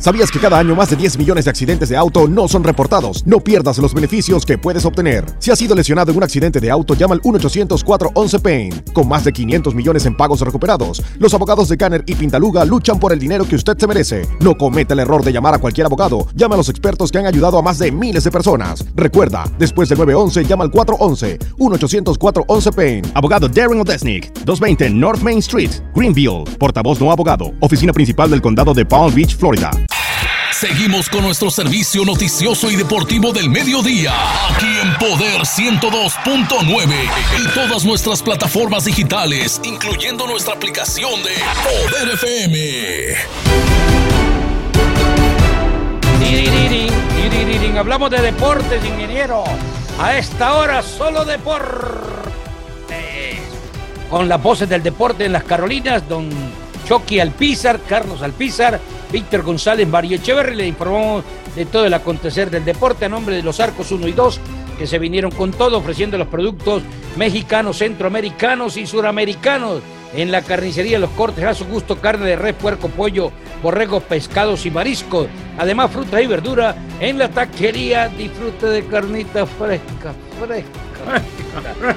¿Sabías que cada año más de 10 millones de accidentes de auto no son reportados? No pierdas los beneficios que puedes obtener. Si has sido lesionado en un accidente de auto, llama al 1-800-411-PAIN. Con más de 500 millones en pagos recuperados, los abogados de Canner y Pintaluga luchan por el dinero que usted se merece. No cometa el error de llamar a cualquier abogado. Llama a los expertos que han ayudado a más de miles de personas. Recuerda, después del 911, llama al 411. 1-800-411-PAIN. Abogado Darren Odesnik. 220 North Main Street, Greenville. Portavoz no abogado. Oficina principal del condado de Palm Beach, Florida. Seguimos con nuestro servicio noticioso y deportivo del mediodía, aquí en Poder 102.9 y todas nuestras plataformas digitales, incluyendo nuestra aplicación de Poder FM. Hablamos de deportes, ingeniero. A esta hora solo deportes. Con las voces del deporte en las Carolinas, don Chucky Alpizar, Carlos Alpizar, Víctor González, Mario Echeverri. Le informamos de todo el acontecer del deporte a nombre de los Arcos 1 y 2, que se vinieron con todo ofreciendo los productos mexicanos, centroamericanos y suramericanos. En la carnicería Los Cortes a su gusto carne de res, puerco, pollo, borregos, pescados y mariscos. Además fruta y verdura. En la taquería disfrute de carnita fresca, fresca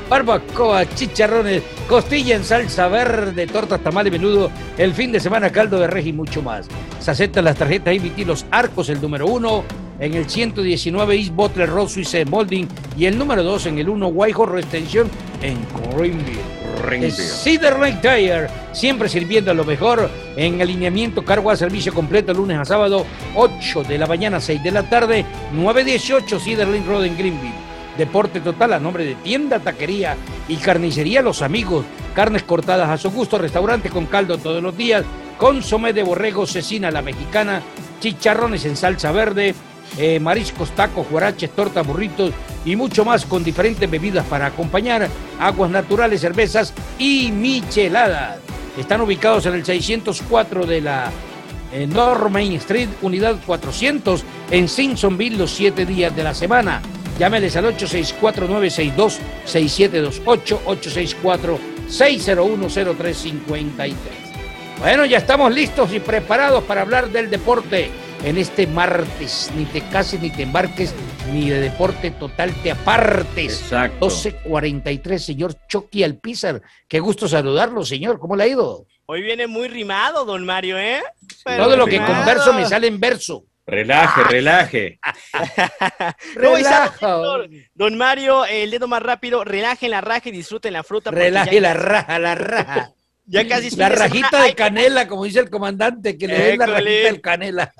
Barbacoa, chicharrones, costilla en salsa verde, tortas, tamal y menudo, el fin de semana caldo de res y mucho más. Se aceptan las tarjetas y Los Arcos, el número uno, en el 119 East Butler Road, Suiza Molding, y el número dos en el 1 Whitehorse Extension en Greenville. Cedar Lake Tire, siempre sirviendo a lo mejor en alineamiento, cargo a servicio completo lunes a sábado, 8 de la mañana, 6 de la tarde, 918 Cedar Lake Road en Greenville. Deporte Total a nombre de Tienda, Taquería y Carnicería Los Amigos. Carnes cortadas a su gusto, restaurante con caldo todos los días, consomé de borrego, cecina la mexicana, chicharrones en salsa verde, eh, mariscos, tacos, guaraches, tortas, burritos y mucho más con diferentes bebidas para acompañar, aguas naturales, cervezas y micheladas. Están ubicados en el 604 de la eh, North Main Street, unidad 400, en Simpsonville los siete días de la semana. Llámeles al 864-962-6728, 864-601-0353. Bueno, ya estamos listos y preparados para hablar del deporte en este martes. Ni te cases, ni te embarques, ni de deporte total te apartes. Exacto. 12.43, señor Chucky Alpizar. Qué gusto saludarlo, señor. ¿Cómo le ha ido? Hoy viene muy rimado, don Mario, ¿eh? Todo lo que converso me sale en verso. Relaje, Ah. relaje. Relaja. Don Mario, el dedo más rápido, relajen la raja y disfruten la fruta. porque Relaje ya- la raja, la raja. Ya casi La de rajita de canela, como dice el comandante, que le den la rajita de canela.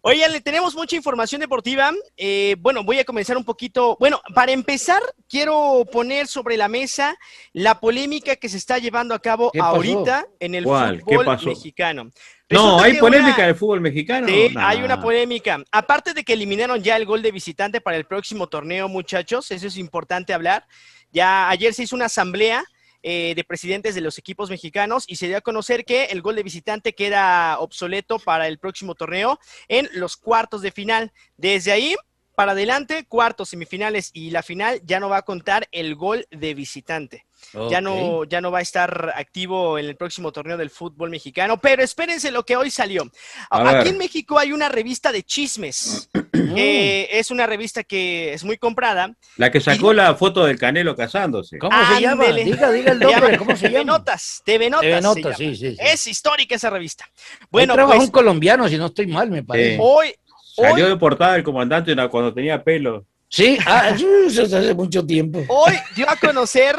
Oigan, le tenemos mucha información deportiva. Eh, bueno, voy a comenzar un poquito. Bueno, para empezar, quiero poner sobre la mesa la polémica que se está llevando a cabo ahorita en el ¿Cuál? ¿Qué fútbol pasó? mexicano. No, hay polémica una- en el fútbol mexicano. Sí, hay una polémica. Aparte de que eliminaron ya el gol de visitante para el próximo torneo, muchachos, eso es importante hablar. Ya ayer se hizo una asamblea eh, de presidentes de los equipos mexicanos y se dio a conocer que el gol de visitante queda obsoleto para el próximo torneo en los cuartos de final. Desde ahí para adelante, cuartos, semifinales y la final ya no va a contar el gol de visitante. Ya no, ya no va a estar activo en el próximo torneo del fútbol mexicano, pero espérense lo que hoy salió. A Aquí ver. en México hay una revista de chismes. que es una revista que es muy comprada. La que sacó la foto del Canelo casándose. ¿Cómo se llama? Diga, diga el nombre, ¿cómo se TV llama? Notas, TV Notas. TV Notas, sí, sí, sí. Es histórica esa revista. Bueno, trabaja pues un colombiano, si no estoy mal, me parece. Hoy, Salió hoy, de portada el comandante cuando tenía pelo. Sí, ah, eso hace mucho tiempo. hoy dio a conocer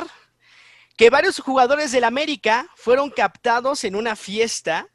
que varios jugadores del América fueron captados en una fiesta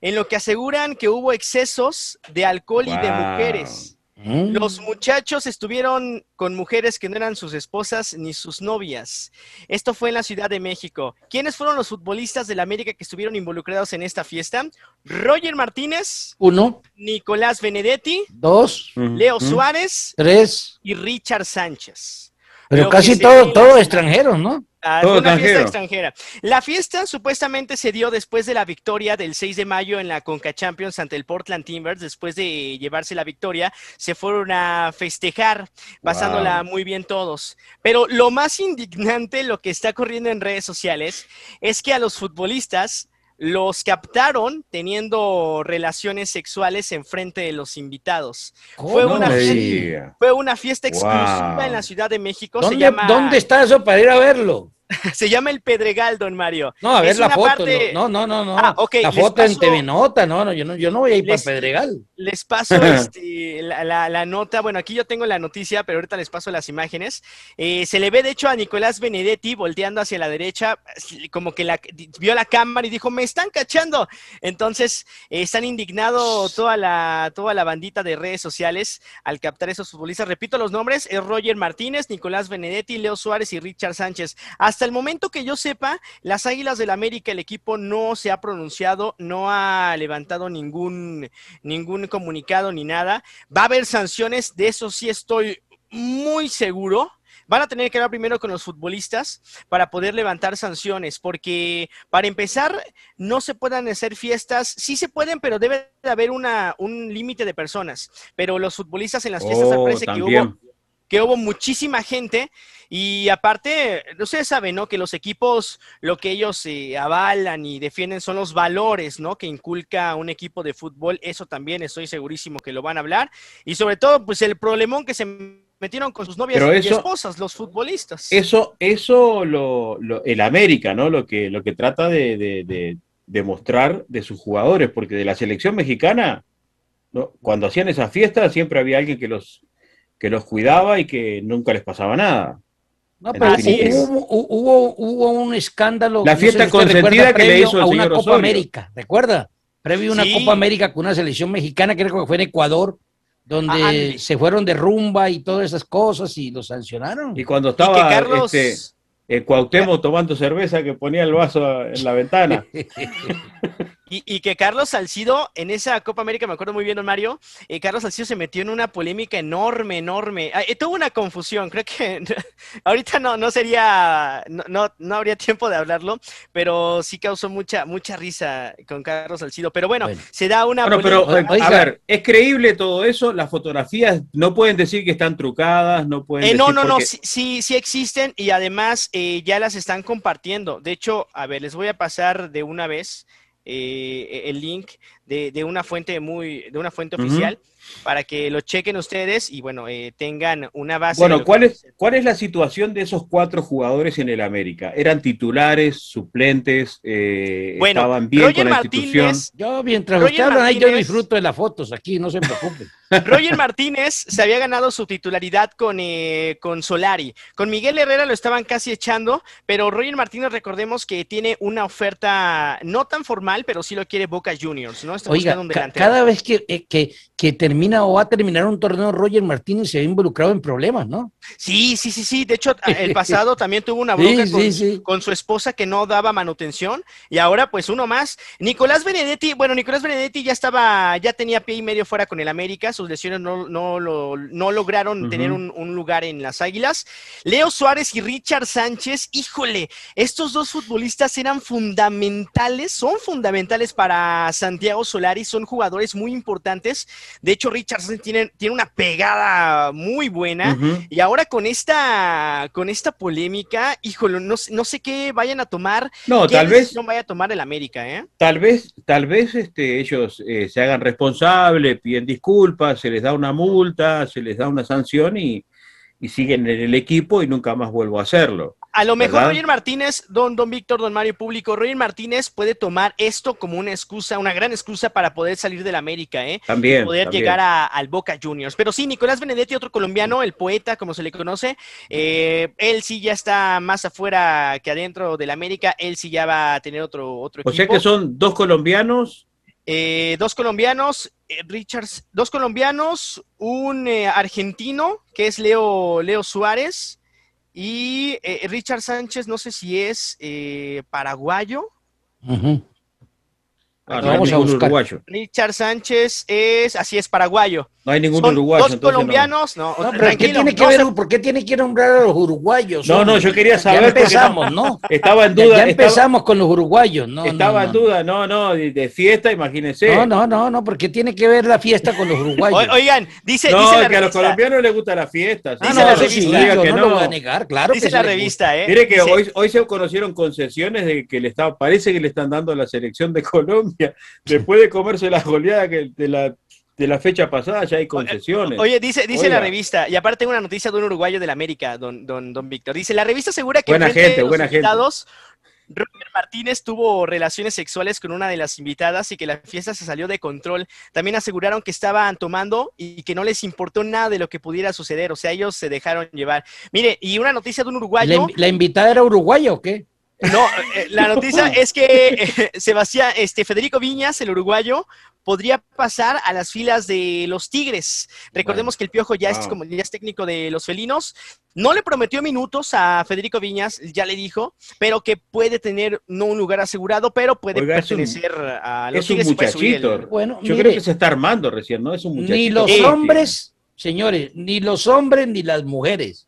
en lo que aseguran que hubo excesos de alcohol y de mujeres. Mm. Los muchachos estuvieron con mujeres que no eran sus esposas ni sus novias. Esto fue en la Ciudad de México. ¿Quiénes fueron los futbolistas del América que estuvieron involucrados en esta fiesta? Roger Martínez, Uno, Nicolás Benedetti, dos, Leo. Suárez tres, y Richard Sánchez. pero Lo casi todo, todo extranjeros, ¿no? Ah, Todo fue una fiesta extranjera. La fiesta supuestamente se dio después de la victoria del 6 de mayo en la Conca Champions ante el Portland Timbers. Después de llevarse la victoria, se fueron a festejar, pasándola muy bien todos. Pero lo más indignante, lo que está corriendo en redes sociales, es que a los futbolistas los captaron teniendo relaciones sexuales en frente de los invitados. Fue una fiesta-. Fue una fiesta exclusiva Wow. en la Ciudad de México. Se ¿Dónde, llama, ¿Dónde está eso para ir a verlo? se llama el Pedregal, don Mario. No, a ver Es la foto. parte- No, no, no, no. Ah, ok, la les foto en TV Nota, no, no, yo no, yo no voy a ir Les- para Pedregal. Les paso este, la, la- la nota. Bueno, aquí yo tengo la noticia, pero ahorita les paso las imágenes. Eh, se le ve, de hecho, a Nicolás Benedetti volteando hacia la derecha, como que la, vio la cámara y dijo, me están cachando. Entonces, eh, están indignados toda la, toda la bandita de redes sociales al captar esos futbolistas. Repito los nombres, es Roger Martínez, Nicolás Benedetti, Leo Suárez y Richard Sánchez. Hasta el momento que yo sepa, las Águilas del América, el equipo no se ha pronunciado, no ha levantado ningún, ningún comunicado ni nada. Va a haber sanciones, de eso sí estoy muy seguro. Van a tener que hablar primero con los futbolistas para poder levantar sanciones, porque para empezar, no se puedan hacer fiestas, sí se pueden, pero debe de haber una, un límite de personas. Pero los futbolistas en las fiestas Oh, que hubo. Que hubo muchísima gente y aparte, ustedes saben, ¿no? Que los equipos, lo que ellos eh, avalan y defienden son los valores, ¿no? Que inculca un equipo de fútbol. Eso también estoy segurísimo que lo van a hablar. Y sobre todo, pues el problemón que se metieron con sus novias Pero y esposas, los futbolistas. Eso, eso lo, lo- el América, ¿no? Lo que, lo que trata de, de, de- de mostrar de sus jugadores, porque de la selección mexicana, ¿no? cuando hacían esas fiestas, siempre había alguien que los, que los cuidaba y que nunca les pasaba nada. No, pero hubo, hubo, hubo- hubo un escándalo. La no fiesta si usted consentida que le previo hizo el a una señor Copa Osorio. América, ¿recuerda? Previo a una Sí. Copa América con una selección mexicana, creo que fue en Ecuador, donde Ah, se fueron de rumba y todas esas cosas y los sancionaron. Y cuando Y estaba Carlos... este, eh, Cuauhtémoc tomando cerveza que ponía el vaso en la ventana. Y, y que Carlos Salcido, en esa Copa América, me acuerdo muy bien, don Mario, eh, Carlos Salcido se metió en una polémica enorme, enorme. Ah, eh, tuvo una confusión, creo que ahorita no, no sería, no, no, no habría tiempo de hablarlo, pero sí causó mucha, mucha risa con Carlos Salcido. Pero bueno, Bueno. se da una Bueno, pero eh, a ver, ¿es creíble todo eso? Las fotografías no pueden decir que están trucadas, no pueden Eh, decir no, no, no, porque- sí, sí, sí existen y además eh, ya las están compartiendo. De hecho, a ver, les voy a pasar de una vez eh, el link de, de una fuente muy, de una fuente oficial para que lo chequen ustedes y bueno, eh, tengan una base. Bueno, ¿cuál es, ¿cuál es la situación de esos cuatro jugadores en el América? ¿Eran titulares, suplentes? eh, Bueno, ¿Estaban bien Roger con la institución? Martínez, Yo, mientras Roger ahí yo Martínez- disfruto de las fotos aquí, no se preocupen. Roger Martínez se había ganado su titularidad con, eh, con Solari. Con Miguel Herrera lo estaban casi echando, pero Roger Martínez, recordemos que tiene una oferta no tan formal, pero sí lo quiere Boca Juniors, ¿no? Está Oiga, buscando un delantero. cada vez que, eh, que, que termina o va a terminar un torneo, Roger Martínez se ve involucrado en problemas, ¿no? Sí, sí, sí, sí. De hecho, el pasado también tuvo una bronca sí, con, sí. con su esposa que no daba manutención y ahora pues uno más. Nicolás Benedetti, bueno, Nicolás Benedetti ya estaba, ya tenía pie y medio fuera con el América, sus lesiones no, no, lo- no lograron tener un, un lugar en las Águilas. Leo Suárez y Richard Sánchez, híjole, estos dos futbolistas eran fundamentales, son fundamentales para Santiago Solari, son jugadores muy importantes. De hecho, Richard Sánchez tiene, tiene una pegada muy buena. Y ahora con esta, con esta polémica, híjole, no, sé- no sé qué vayan a tomar. No, ¿Qué tal vez, decisión vaya a tomar el América, ¿eh? tal vez, tal vez este, ellos eh, se hagan responsables, piden disculpas, se les da una multa, se les da una sanción y, y siguen en el equipo y nunca más vuelvo a hacerlo. A lo mejor ¿Verdad? Roger Martínez, don, don Víctor, don Mario Público, Roger Martínez puede tomar esto como una excusa, una gran excusa para poder salir del América, ¿eh? También. poder también. llegar a- al Boca Juniors. Pero sí, Nicolás Benedetti, otro colombiano, el poeta, como se le conoce, eh, él sí ya está más afuera que adentro del América, él sí ya va a tener otro, otro O equipo. sea que son dos colombianos eh, dos colombianos, eh, Richards, dos colombianos, un eh, argentino que es Leo, Leo Suárez y eh, Richard Sánchez, no sé si es eh, paraguayo. Ah, no vamos a buscar. uruguayo. Richard Sánchez es, así es, paraguayo. No hay ningún Son uruguayo. dos entonces colombianos, no, No, pero ¿qué tiene que no ver, se- ¿por qué tiene que nombrar a los uruguayos? No, no, yo quería saber Ya empezamos, ¿no? Estaba en Ya, duda. ya estaba- empezamos con los uruguayos, ¿no? estaba no, en duda, no, no, de, de fiesta, imagínese. No, no, no, no, porque tiene que ver la fiesta con los uruguayos. O- oigan, dice, No, dice la que a los revista, colombianos les gusta la fiesta. Ah, dice no, la revista, sí, no diga que no, no. lo voy a negar, claro dice que la revista, ¿eh? Mire que hoy, hoy se conocieron concesiones de que le está, parece que le están dando a la selección de Colombia. Después de comerse la goleada que de la, de la fecha pasada, ya hay concesiones. Oye, dice, dice Oiga. la revista, y aparte tengo una noticia de un uruguayo de la América, don, don, don Víctor. Dice, la revista asegura que Buena gente, los buena gente. invitados, Robert Martínez tuvo relaciones sexuales con una de las invitadas y que la fiesta se salió de control. También aseguraron que estaban tomando y que no les importó nada de lo que pudiera suceder. O sea, ellos se dejaron llevar. Mire, y una noticia de un ¿La, uruguayo. inv- la invitada era uruguaya o qué? No, eh, la noticia es que eh, Sebastián, este, Federico Viñas, el uruguayo, podría pasar a las filas de los Tigres. Recordemos que el Piojo ya es como ya es técnico de los felinos. No le prometió minutos a Federico Viñas, ya le dijo, pero que puede tener no un lugar asegurado, pero puede Oiga, un- pertenecer a los es un Tigres el- muchachito. Bueno, Yo mire, creo que se está armando recién, ¿no? Es un muchachito. ni los Sí. hombres, señores, ni los hombres ni las mujeres.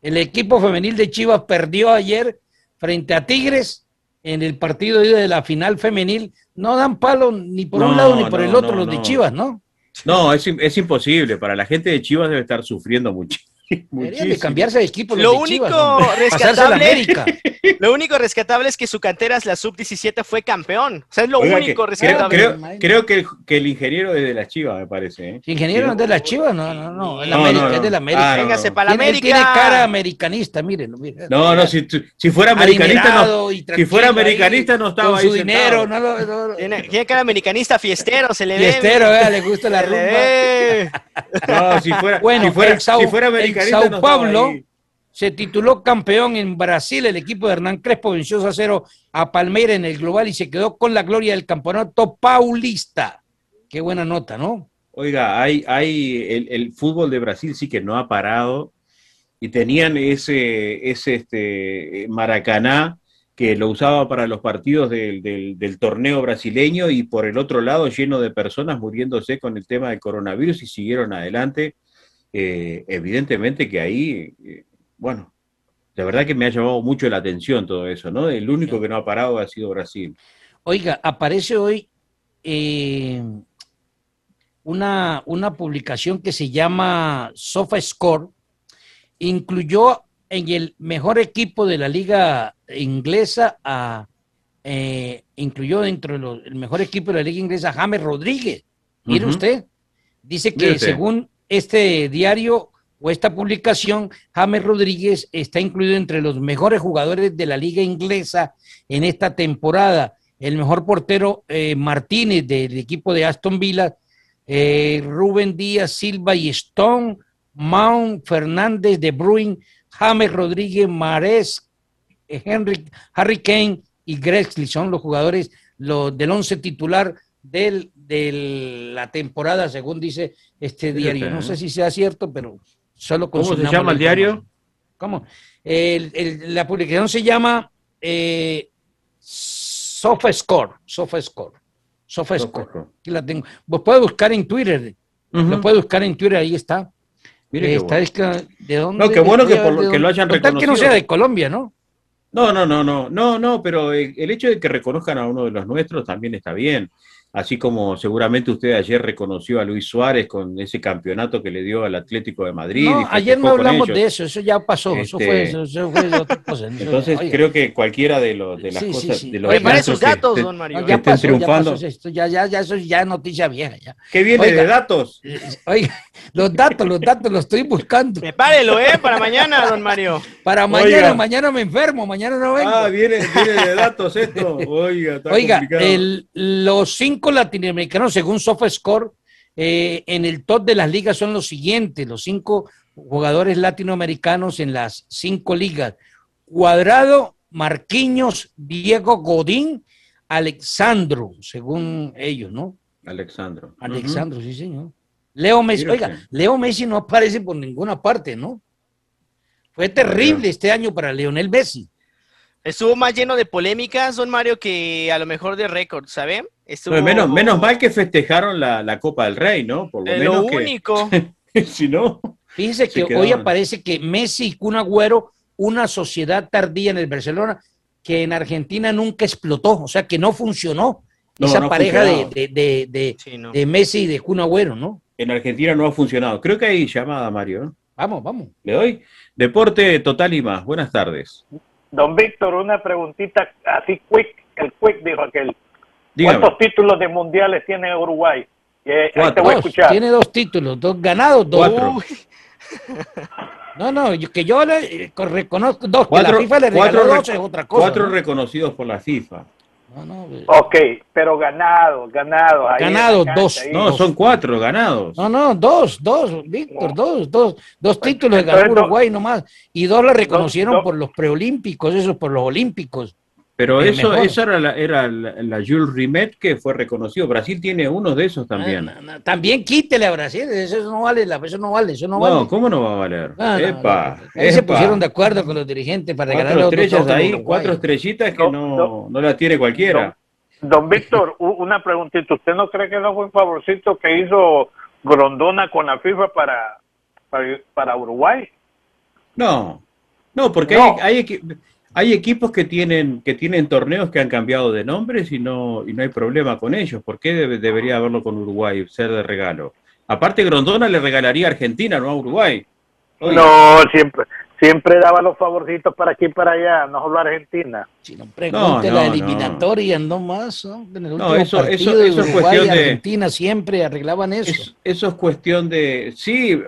El equipo femenil de Chivas perdió ayer frente a Tigres en el partido de la final femenil. No dan palo ni por un lado ni por no, el otro no, los de. Chivas, ¿no? No, es, es imposible. Para la gente de Chivas debe estar sufriendo muchi- Deberían de cambiarse de equipo Lo de único Chivas, rescatable-. Lo único rescatable es que su cantera es la sub-17 fue campeón. O sea, es lo Oiga, único que- creo, rescatable. creo, Imagínate. creo que, el, que el ingeniero es de la Chivas, me parece. ¿eh? Ingeniero no es de las Chivas, no, no, no, es, la No, América, no, no. es de la América. Ah, no, Véngase no. para la Tiene- América. tiene cara americanista, miren. No, no, si, si fuera americanista, no, si fuera ahí, americanista no estaba con ahí su dinero, sentado. no, Tiene, tiene cara americanista fiestero, se le ve. Fiestero, vea, le gusta la rumba. No, si fuera, Bueno, si fuera, el si fuera el americanista Sao no Paulo se tituló campeón en Brasil. El equipo de Hernán Crespo venció a cero a Palmeiras en el global y se quedó con la gloria del campeonato paulista. Qué buena nota, ¿no? Oiga, hay, hay el, el fútbol de Brasil sí que no ha parado y tenían ese, ese este, Maracaná que lo usaba para los partidos del, del- del torneo brasileño y por el otro lado lleno de personas muriéndose con el tema del coronavirus y siguieron adelante. Eh, evidentemente que ahí, eh, bueno, de verdad que me ha llamado mucho la atención todo eso, ¿no? El único que no ha parado ha sido Brasil. Oiga, aparece hoy eh, una, una publicación que se llama SofaScore. Incluyó en el mejor equipo de la liga inglesa a eh, incluyó dentro del el mejor equipo de la liga inglesa James Rodríguez. Mire usted, dice que según este diario o esta publicación, James Rodríguez está incluido entre los mejores jugadores de la liga inglesa en esta temporada. El mejor portero eh, Martínez del equipo de Aston Villa, eh, Rubén Díaz, Silva y Stone, Mount, Fernández, De Bruyne, James Rodríguez, Mares, Henry, Harry Kane y Grexley son los jugadores del once titular del, de la temporada, según dice este Fíjate, diario. No ¿eh? sé si sea cierto, pero solo ¿Cómo se llama la el diario? ¿Cómo? El- el- la publicación se llama eh, SofaScore. SofaScore. SofaScore. Aquí la tengo. Vos puedes buscar en Twitter. Lo puedes buscar en Twitter, ahí está. Mire Eh, bueno. estadística, ¿De dónde? No, qué bueno que ¿De por lo- que lo hayan Con tal que no reconocido. sea de Colombia, ¿no? No, no, no, no, no, no, pero el hecho de que reconozcan a uno de los nuestros también está bien. Así como seguramente usted ayer reconoció a Luis Suárez con ese campeonato que le dio al Atlético de Madrid. No, y ayer no hablamos ellos. de eso, eso ya pasó, eso Este, fue, eso, eso fue otra cosa. eso- Entonces oiga. creo que cualquiera de, los de las Sí, sí, cosas, sí. de los Oye, para esos que datos, estén- don Mario. No, que ya estén pasó, ya triunfando. pasó, esto ya, ya, ya, eso ya noticia vieja. Ya. ¿Qué viene Oiga. de datos? Oiga, los datos, los datos los estoy buscando. Prepárelo, ¿eh? Para mañana, don Mario. Para mañana, Oiga. mañana me enfermo, mañana no vengo. Ah, viene, viene de datos esto. Oiga, está Oiga, complicado. el- los cinco latinoamericanos, según SofaScore, eh, en el top de las ligas son los siguientes, los cinco jugadores latinoamericanos en las cinco ligas. Cuadrado, Marquinhos, Diego Godín, Alexandro, según ellos, ¿no? Alexandro. Alexandro, sí, señor. Leo Messi, oiga. Leo Messi no aparece por ninguna parte, ¿no? Fue terrible este año para Leonel Messi. Estuvo más lleno de polémicas, don Mario, que a lo mejor de récord, ¿sabe? Estuvo... Menos, menos mal que festejaron la, la Copa del Rey, ¿no? Por lo Eh, menos lo que, único. si no, Fíjese Se que hoy aparece que Messi y Kun Agüero, una sociedad tardía en el Barcelona, que en Argentina nunca explotó, o sea que no funcionó No, esa no pareja de, de, de, de- Sí, no. de Messi y de Kun Agüero, ¿no? en Argentina no ha funcionado. Creo que hay llamada, Mario. Vamos, vamos. Le doy. Deporte total y más. Buenas tardes. Don Víctor, una preguntita así quick, el quick dijo aquel. Dígame. ¿Cuántos títulos de mundiales tiene Uruguay? Eh, ahí te voy a escuchar. tiene dos títulos, dos ganados, dos. Cuatro. No, no, que yo le eh, reconozco dos, que Cuatro, la FIFA le regaló re- dos es otra cosa. cuatro ¿no? reconocidos por la FIFA. No, no, eh, Ok, pero ganados, ganados. Ganados, dos. ahí. No, Dos. son cuatro ganados. No, no, dos, dos, Víctor, dos, dos, dos Pues, títulos de ganó Uruguay nomás. Y dos la reconocieron por los preolímpicos, esos por los olímpicos. Pero el eso, mejor. eso era, la, era la, la Jules Rimet que fue reconocido. Brasil tiene uno de esos también. Ah, no, no, también quítele a Brasil, eso no vale, la- eso no vale, eso no, No, vale. ¿cómo no va a valer? Ah, no, Epa, no, ahí se pusieron de acuerdo con los dirigentes para regalarle Cuatro estrellas ahí, cuatro estrellitas que No, no, no. no la tiene cualquiera. Don Víctor, una preguntita. ¿Usted no cree que no fue un favorcito que hizo Grondona con la FIFA para, para, para Uruguay? No, no, porque No. Hay, hay, hay equipos que tienen, que tienen torneos que han cambiado de nombres y no, y no hay problema con ellos. ¿Por qué debe- debería haberlo con Uruguay, ser de regalo? Aparte, Grondona le regalaría a Argentina, no a Uruguay. No, siempre siempre daba los favorcitos para aquí y para allá, no solo Argentina. Si no pregunte No, la eliminatoria, no más. ¿no? En el No, último eso- partido eso- de eso Uruguay cuestión y de- Argentina siempre arreglaban eso. es- eso es cuestión de. Sí,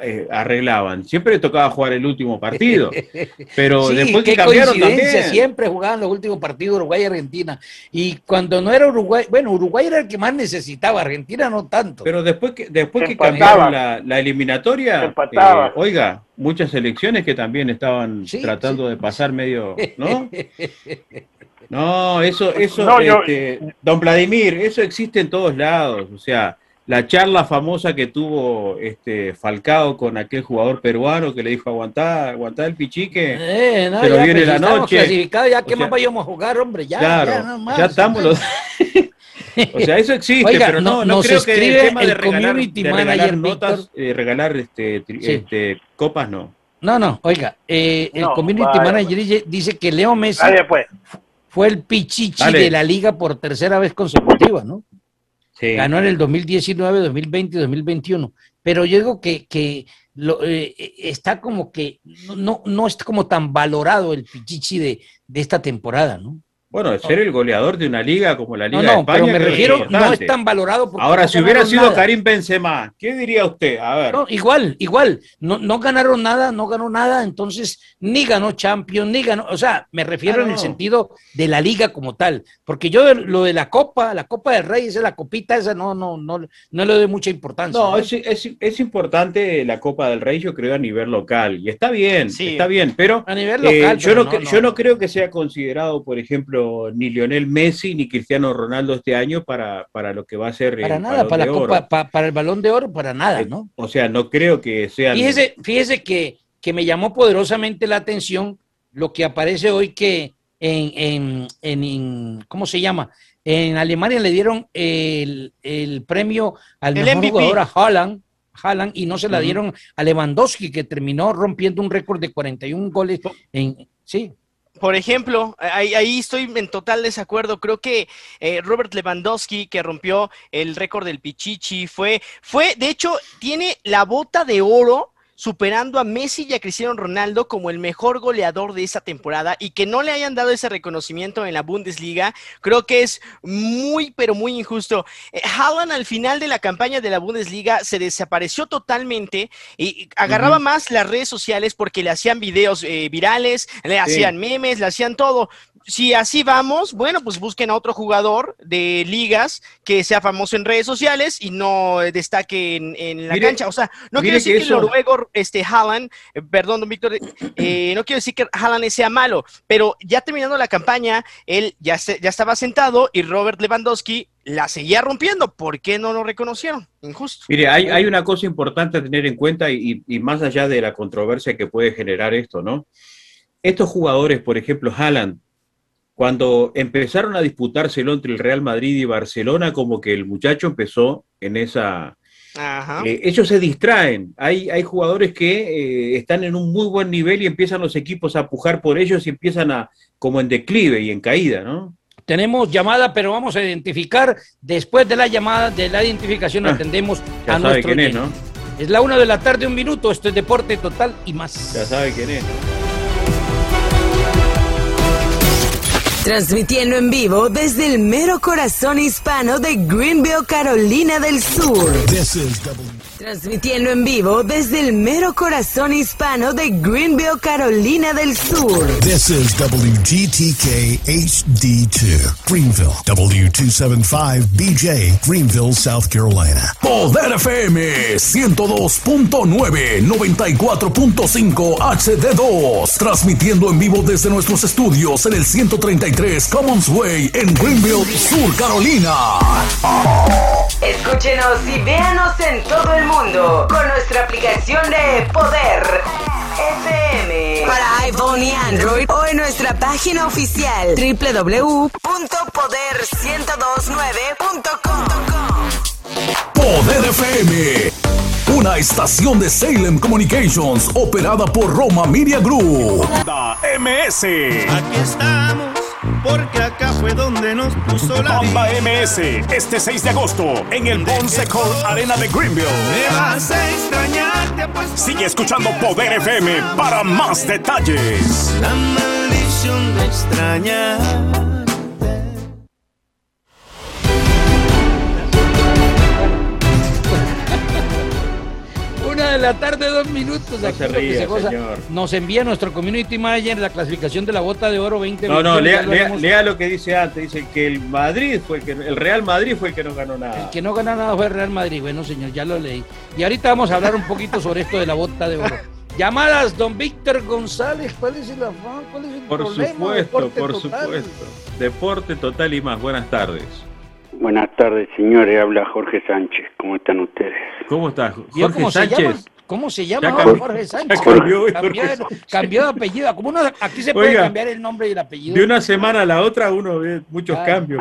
eh, arreglaban. Siempre le tocaba jugar el último partido. Pero Sí, después que cambiaron también. siempre jugaban los últimos partidos Uruguay y Argentina. Y cuando no era Uruguay, bueno, Uruguay era el que más necesitaba, Argentina no tanto. Pero después que, después Se que cambiaron la, la eliminatoria, eh, oiga, muchas selecciones que también estaban Sí, tratando sí. de pasar medio, ¿no? No, eso, eso, No, yo- este, don Vladimir, eso existe en todos lados. O sea, la charla famosa que tuvo este Falcao con aquel jugador peruano que le dijo aguantá, aguantá el pichique. Eh, no, ya, viene la noche. clasificados, ya O que sea, más vayamos a jugar, hombre, ya, claro, ya, ya, nada más. estamos los. o sea, eso existe, Oiga, pero no, no- no creo que el tema de regalar, community de regalar manager, notas, eh, regalar este, Sí. este, copas, no. No, no, oiga, eh, el No, community vaya, manager dice, dice que Leo Messi Dale, pues. fue el pichichi Dale. de la liga por tercera vez consecutiva, ¿no? Sí. Ganó en el 2019, 2020 y 2021. Pero yo digo que, que lo, eh, está como que no, no, no está como tan valorado el pichichi de, de esta temporada, ¿no? Bueno, de ser el goleador de una liga como la Liga No, de no, España. pero me refiero, es no es tan valorado. porque Ahora, no si hubiera sido nada. Karim Benzema, ¿qué diría usted? A ver. No, igual, igual, no, no ganaron nada, no ganó nada, entonces ni ganó Champions, ni ganó, o sea, me refiero Ah, en el sentido de la liga como tal, porque yo de- lo de la Copa, la Copa del Rey, esa la copita, esa no, no, no, no le doy mucha importancia. No, es, es, es importante la Copa del Rey, yo creo, a nivel local. Y está bien, Sí. está bien, pero a nivel eh, local. yo, pero no, yo no creo que sea considerado, por ejemplo, ni Lionel Messi ni Cristiano Ronaldo este año para, para lo que va a ser para el nada, Balón para de la Oro. Copa, pa- para el Balón de Oro, para nada, Eh, ¿no? O sea, no creo que sean... Fíjese, fíjese que, que me llamó poderosamente la atención lo que aparece hoy que en, en, en- en- ¿cómo se llama? En Alemania le dieron el, el premio al El mejor MVP. jugador a Haaland, Haaland, y no se la dieron a Lewandowski, que terminó rompiendo un récord de 41 goles en, sí, Por ejemplo, ahí, ahí estoy en total desacuerdo. Creo que eh, Robert Lewandowski, que rompió el récord del Pichichi, fue, fue, de hecho, tiene la bota de oro superando a Messi y a Cristiano Ronaldo como el mejor goleador de esa temporada y que no le hayan dado ese reconocimiento en la Bundesliga, creo que es muy, pero muy injusto. Eh, Haaland al final de la campaña de la Bundesliga se desapareció totalmente y agarraba más las redes sociales porque le hacían videos eh, virales, le hacían memes, le hacían todo. Si así vamos, bueno, pues busquen a otro jugador de ligas que sea famoso en redes sociales y no destaque en, la cancha. O sea, no quiero decir que, el noruego, este, Haaland, eh, perdón, don Víctor, eh, no quiero decir que Haaland sea malo, pero ya terminando la campaña, él ya, ya estaba sentado y Robert Lewandowski la seguía rompiendo. ¿Por qué no lo reconocieron? Injusto. Mire, hay, hay una cosa importante a tener en cuenta y, y, más allá de la controversia que puede generar esto, ¿no? Estos jugadores, por ejemplo, Haaland, cuando empezaron a disputárselo entre el Real Madrid y Barcelona, como que el muchacho empezó en esa... Eh, ellos se distraen. Hay, hay jugadores que eh, están en un muy buen nivel y empiezan los equipos a pujar por ellos y empiezan a como en declive y en caída, ¿no? Tenemos llamada, pero vamos a identificar. Después de la llamada, de la identificación, ah, atendemos a nuestro. Quién es, ¿no? es la una de la tarde, un minuto. Esto es Deporte Total y más. Ya sabe quién es. Transmitiendo en vivo desde el mero corazón hispano de Greenville, Carolina del Sur. Transmitiendo en vivo desde el mero corazón hispano de Greenville, Carolina del Sur. This is WGTK HD2, Greenville, W275BJ, Greenville, South Carolina. Poder FM 102.9, 94.5 HD2, transmitiendo en vivo desde nuestros estudios en el 133 Commons Way en Greenville, Sur Carolina. Escúchenos y véanos en todo el mundo con nuestra aplicación de Poder FM para iPhone y Android o en nuestra página oficial www.poder1029.com. Poder FM, una estación de Salem Communications operada por Roma Media Group. MS. Aquí estamos porque acá fue donde nos puso la Bamba MS, este 6 de agosto, en el Ponce Court Arena de Greenville. Me vas a extrañar, Sigue escuchando Poder FM para más detalles. La maldición de extrañar. De la tarde, dos minutos. Nos envía nuestro community manager la clasificación de la bota de oro 20. No, no, lea, lea, lo que dice antes. Dice que el Madrid fue el que el Real Madrid fue el que no ganó nada. El que no ganó nada fue el Real Madrid. Bueno, señor, ya lo leí. Y ahorita vamos a hablar un poquito sobre esto de la bota de oro. Llamadas, don Víctor González, ¿cuál es el afán? ¿Cuál es el por supuesto, por supuesto. Deporte total y más. Buenas tardes. Buenas tardes, señores. Habla Jorge Sánchez. ¿Cómo están ustedes? ¿Cómo está? Jorge Sánchez. ¿Cómo se llama Jorge Sánchez? Cambió, cambió, de apellido. Como uno, aquí se puede cambiar el nombre y el apellido. De una semana a la otra uno ve muchos cambios.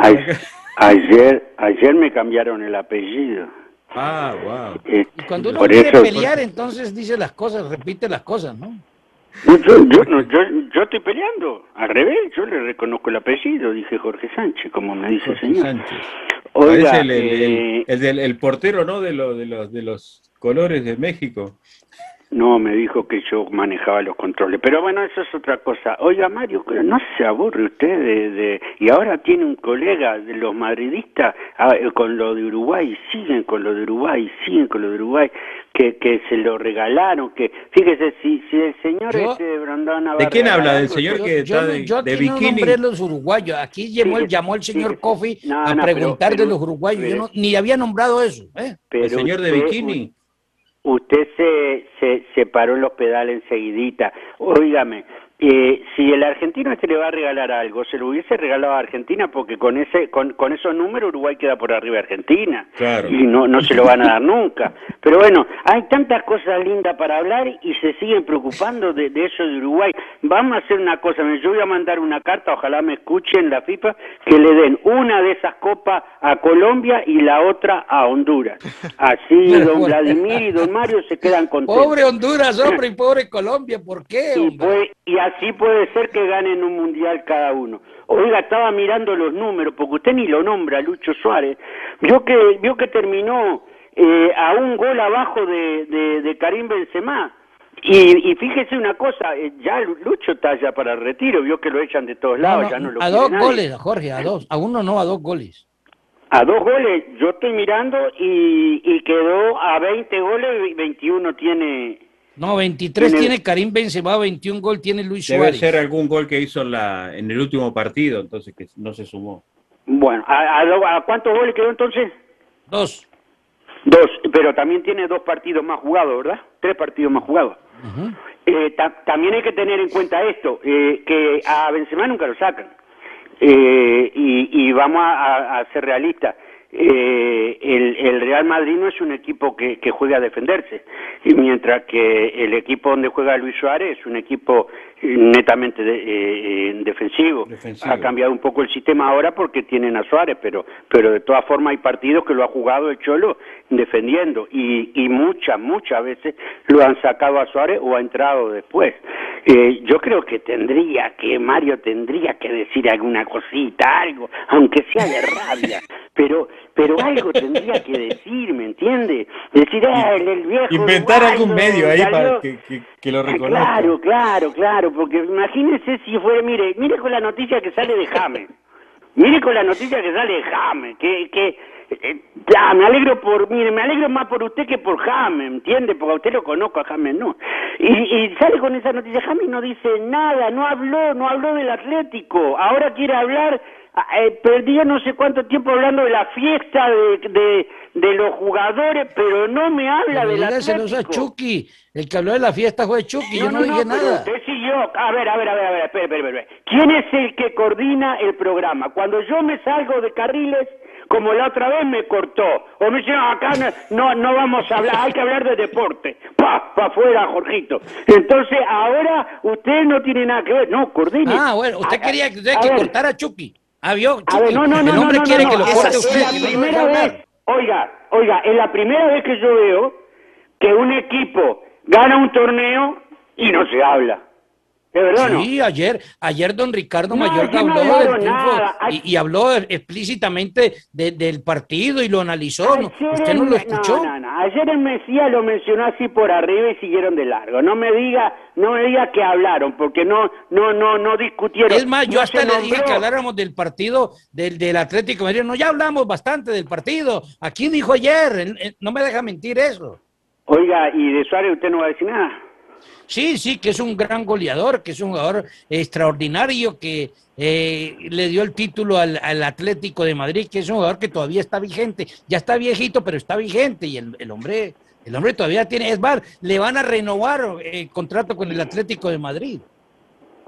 ayer, ayer me cambiaron el apellido. Ah, wow. Eh, y cuando uno quiere pelear, entonces dice las cosas, repite las cosas, ¿no? Yo, yo, no, yo, yo, estoy peleando, al revés, yo le reconozco el apellido, dije Jorge Sánchez, como me dice el señor. Sánchez. Oiga, el, el, el, el, portero, ¿no? De, lo, de, los, de los colores de México. No, me dijo que yo manejaba los controles. Pero bueno, eso es otra cosa. Oiga, Mario, no se aburre usted de... Y ahora tiene un colega de los madridistas ah, eh, con lo de Uruguay, siguen con lo de Uruguay, siguen con lo de Uruguay, que, que se lo regalaron, que... Fíjese, si, si el señor este Brandon ¿De quién habla? ¿Del señor que está de, yo de bikini? No los uruguayos. Aquí llamó, llamó el señor Kofi a preguntar de los uruguayos. yo no, ni había nombrado eso. ¿eh? el señor de bikini usted se, se, se paró en los pedales enseguidita. Óigame, eh, si el argentino este le va a regalar algo, se lo hubiese regalado a Argentina porque con ese con, con esos números Uruguay queda por arriba de Argentina y no no se lo van a dar nunca. Pero bueno, hay tantas cosas lindas para hablar y se siguen preocupando de, eso de Uruguay. Vamos a hacer una cosa, yo voy a mandar una carta, ojalá me escuchen la FIFA, que le den una de esas copas a Colombia y la otra a Honduras. Así don Vladimir y don Mario se quedan contentos. Pobre Honduras, hombre, y pobre Colombia, ¿por qué? y así puede ser que ganen un mundial cada uno. Oiga, estaba mirando los números, porque usted ni lo nombra, Lucho Suárez. Vio que, vio que terminó eh, a un gol abajo de, de, Karim Benzema. Y, y, fíjese una cosa, eh, ya Lucho está ya para el retiro, vio que lo echan de todos lados, ya no lo A dos goles, Jorge, a dos, a uno no, a dos goles. A dos goles, yo estoy mirando y, y quedó a 20 goles, 21 tiene No, 23 tiene, Karim Benzema, 21 gol tiene Luis Debe Suárez. Debe ser algún gol que hizo en, la, en el último partido, entonces que no se sumó. Bueno, ¿a, a, cuántos goles quedó entonces? Dos. Dos, pero también tiene dos partidos más jugados, ¿verdad? Tres partidos más jugados. eh, también hay que tener en cuenta esto, eh, que a Benzema nunca lo sacan. Eh, y, y, vamos a, a ser realistas eh, el, el, Real Madrid no es un equipo que, que juegue a defenderse, y mientras que el equipo donde juega Luis Suárez es un equipo netamente de, eh, defensivo. defensivo. Ha cambiado un poco el sistema ahora porque tienen a Suárez, pero, pero de todas formas hay partidos que lo ha jugado el Cholo defendiendo y, y muchas, muchas veces lo han sacado a Suárez o ha entrado después. Eh, yo creo que tendría que, Mario tendría que decir alguna cosita, algo, aunque sea de rabia, pero pero algo tendría que decir, ¿me entiende? Decir, ah, el, viejo. Inventar algún medio ahí para que, que, lo reconozca. Claro, claro, claro, porque imagínese si fuera, mire, mire con la noticia que sale de James. Mire con la noticia que sale de James, que, que eh, ya, me alegro por, mire, me alegro más por usted que por James, ¿entiende? Porque a usted lo conozco, a James no. Y, y sale con esa noticia, James no dice nada, no habló, no habló del Atlético, ahora quiere hablar eh, perdí no sé cuánto tiempo hablando de la fiesta de, de, de los jugadores, pero no me habla de la a Chucky, el que habló de la fiesta fue Chucky, yo no, dije nada. Usted yo, a ver, a ver, a ver, a ver, espere, espere, espere. ¿Quién es el que coordina el programa? Cuando yo me salgo de carriles, como la otra vez me cortó, o me dice, acá no, no vamos a hablar, hay que hablar de deporte. Pa, pa afuera, Jorgito. Entonces, ahora usted no tiene nada que ver, no, coordina. Ah, bueno, usted quería que, usted que cortara a Chucky. Ah, vio, a ver, no, no, no, el hombre quiere que lo corte usted. Es la primera vez, oiga, oiga, es la primera vez que yo veo que un equipo gana un torneo y no se habla. ¿De verdad sí, ayer, ayer don Ricardo Mayor habló del triunfo y, y, habló explícitamente de, del partido y lo analizó. ¿no? ¿Usted no lo escuchó? No, no, no. Ayer el Mesías lo mencionó así por arriba y siguieron de largo. No me diga, no me diga que hablaron, porque no, no, no, no discutieron. Es más, yo hasta le dije que habláramos del partido del, del Atlético Madrid. No, ya hablamos bastante del partido. Aquí dijo ayer, no me deja mentir eso. Oiga, y de Suárez usted no va a decir nada. Sí, sí, que es un gran goleador, que es un jugador extraordinario, que eh, le dio el título al, Atlético de Madrid, que es un jugador que todavía está vigente. Ya está viejito, pero está vigente y el, hombre, el hombre todavía tiene. Es más, le van a renovar el eh, contrato con el Atlético de Madrid.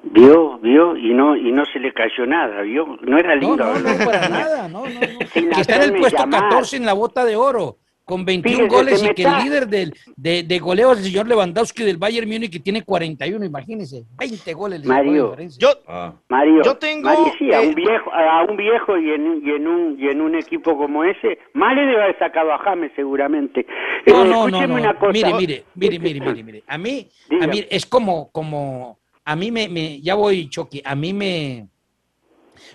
Vio, vio, y no, y no se le cayó nada, vio, no era lindo. No, no, no para nada, no, no, no. Que está en el puesto 14 en la bota de oro con 21 goles y que el líder del, de, de goleo es el señor Lewandowski del Bayern Múnich que tiene 41, imagínense, 20 goles. Mario, yo, ah. Mario, yo tengo Mario, sí, a un viejo, a un viejo y en, y en un y en un equipo como ese, mal debe haber sacado a James seguramente. No, eh, no, no, no. Cosa, mire, mire, mire, mire, mire, mire, a mí, a mí es como, como, a mí me, me ya voy Choque, a mí me,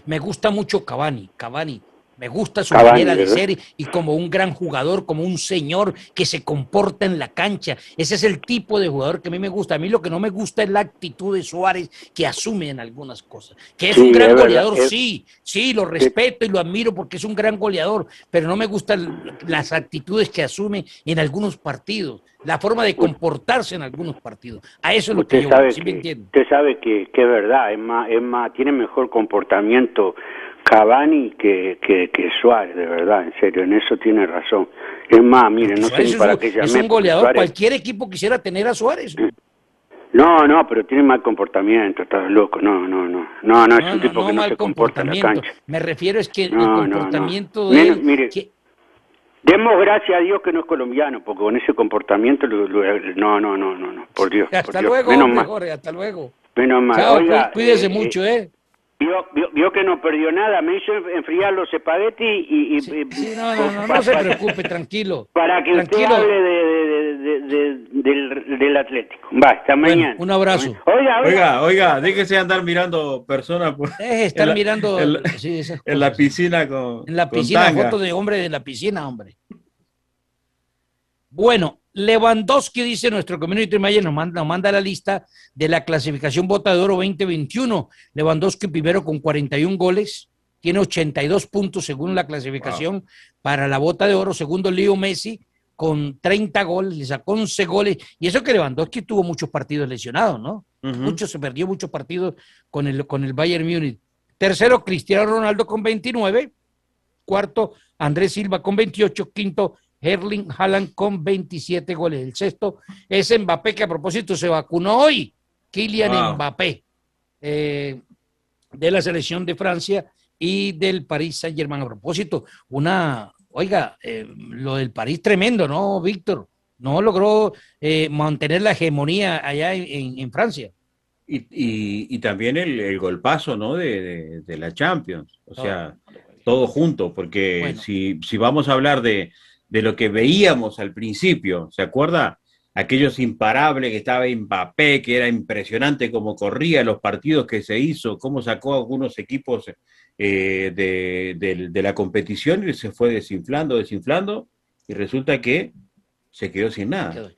me gusta mucho Cavani, Cavani me gusta su manera de ser y, como un gran jugador, como un señor que se comporta en la cancha. Ese es el tipo de jugador que a mí me gusta. A mí lo que no me gusta es la actitud de Suárez que asume en algunas cosas. Que es un gran goleador, sí, sí, lo respeto y lo admiro porque es un gran goleador, pero no me gustan las actitudes que asume en algunos partidos, la forma de comportarse en algunos partidos. A eso es lo que yo sabe ¿sí me entiende? Usted sabe que, es verdad, es más, es más, tiene mejor comportamiento Cavani que, que, que, Suárez, de verdad, en serio, en eso tiene razón. Es más, mire, no sé ni para qué llamé. Es un goleador, cualquier equipo quisiera tener a Suárez. No, no, pero tiene mal comportamiento, estás loco, no, no, no, no, no, es un tipo que no se comporta en la cancha. Me refiero es que el comportamiento de mire, Demos gracias a Dios que no es colombiano, porque con ese comportamiento, no, no, no, no, no, por Dios. Hasta por luego, Menos Jorge, hasta luego. Menos mal. Chao, cuídese eh, mucho, ¿eh? Vio, que no perdió nada, me hizo enfriar los espaguetis y... sí, no, no, no, se preocupe, tranquilo. Para que tranquilo. usted hable de, del, del, Atlético. Va, hasta mañana. Un abrazo. Oiga, oiga, oiga, déjese andar mirando personas por... Deje estar mirando... En la, en la piscina con En la piscina, foto de hombre de la piscina, hombre. Bueno, Lewandowski, dice nuestro community manager, nos manda, nos manda la lista de la clasificación Bota de Oro 2021. Lewandowski primero con 41 goles, tiene 82 puntos según la clasificación para la Bota de Oro. Segundo, Leo Messi con 30 goles, le sacó 11 goles, y eso que Lewandowski tuvo muchos partidos lesionados, ¿no? Muchos, se perdió muchos partidos con el, con el Bayern Múnich. Tercero, Cristiano Ronaldo con 29. Cuarto, Andrés Silva con 28. Quinto, Erling Haaland con 27 goles. El sexto es Mbappé, que a propósito se vacunó hoy. Kylian Mbappé, eh, de la selección de Francia y del París Saint Germain. A propósito, una, oiga, eh, lo del París tremendo, ¿no, Víctor? No logró eh, mantener la hegemonía allá en, Francia. Y, también el, golpazo, ¿no? De, la Champions. O sea, todo junto, porque si, si vamos a hablar de, de lo que veíamos al principio. ¿Se acuerda? Aquellos imparables que estaba Mbappé, que era impresionante cómo corría los partidos que se hizo, cómo sacó algunos equipos eh, de, la competición y se fue desinflando, desinflando, y resulta que se quedó sin nada.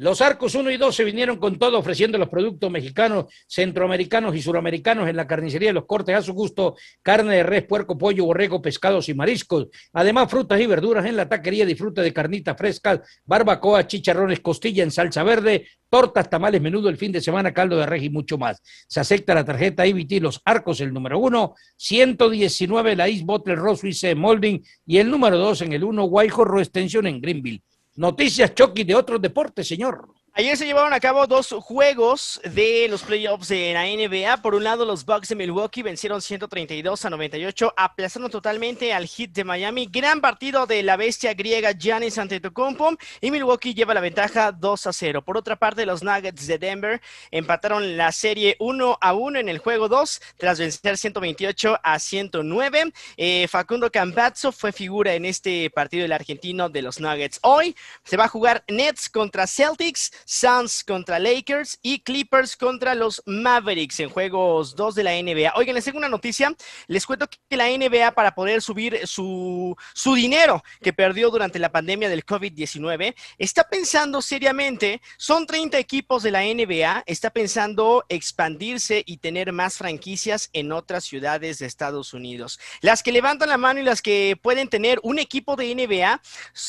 Los arcos 1 y 2 se vinieron con todo ofreciendo los productos mexicanos, centroamericanos y suramericanos en la carnicería de los cortes a su gusto, carne de res, puerco, pollo, borrego, pescados y mariscos. Además, frutas y verduras en la taquería, disfrute de carnitas frescas, barbacoa, chicharrones, costilla en salsa verde, tortas, tamales, menudo el fin de semana, caldo de res y mucho más. Se acepta la tarjeta IBT, los arcos, el número 1, 119 la East Bottle Rose Molding y el número 2 en el 1 Guayjorro Extensión en Greenville. Noticias Chucky de otros deportes, señor. Ayer se llevaron a cabo dos juegos de los playoffs de la NBA. Por un lado, los Bucks de Milwaukee vencieron 132 a 98, aplazando totalmente al Heat de Miami. Gran partido de la bestia griega Giannis Antetokounmpo y Milwaukee lleva la ventaja 2 a 0. Por otra parte, los Nuggets de Denver empataron la serie 1 a 1 en el juego 2 tras vencer 128 a 109. Eh, Facundo Campazzo fue figura en este partido del argentino de los Nuggets. Hoy se va a jugar Nets contra Celtics. Suns contra Lakers y Clippers contra los Mavericks en juegos 2 de la NBA. Oigan, les tengo una noticia. Les cuento que la NBA para poder subir su, su dinero que perdió durante la pandemia del COVID-19 está pensando seriamente, son 30 equipos de la NBA, está pensando expandirse y tener más franquicias en otras ciudades de Estados Unidos. Las que levantan la mano y las que pueden tener un equipo de NBA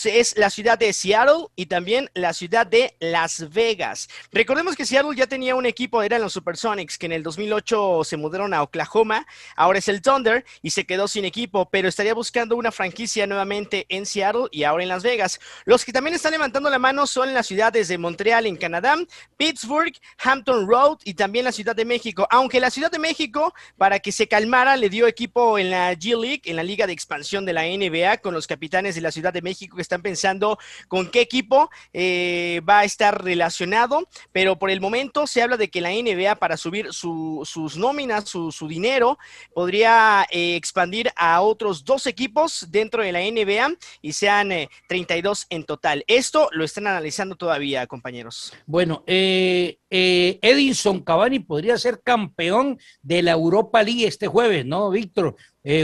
es la ciudad de Seattle y también la ciudad de Las Vegas. Recordemos que Seattle ya tenía un equipo, eran los Supersonics, que en el 2008 se mudaron a Oklahoma, ahora es el Thunder y se quedó sin equipo, pero estaría buscando una franquicia nuevamente en Seattle y ahora en Las Vegas. Los que también están levantando la mano son las ciudades de Montreal en Canadá, Pittsburgh, Hampton Road y también la Ciudad de México, aunque la Ciudad de México, para que se calmara, le dio equipo en la G League, en la Liga de Expansión de la NBA, con los capitanes de la Ciudad de México que están pensando con qué equipo eh, va a estar relacionado, pero por el momento se habla de que la NBA para subir sus nóminas, su, dinero, podría eh, expandir a otros dos equipos dentro de la NBA y sean 32 eh, en total. Esto lo están analizando todavía, compañeros. Bueno, eh, Edinson Cavani podría ser campeón de la Europa League este jueves, ¿no, Víctor?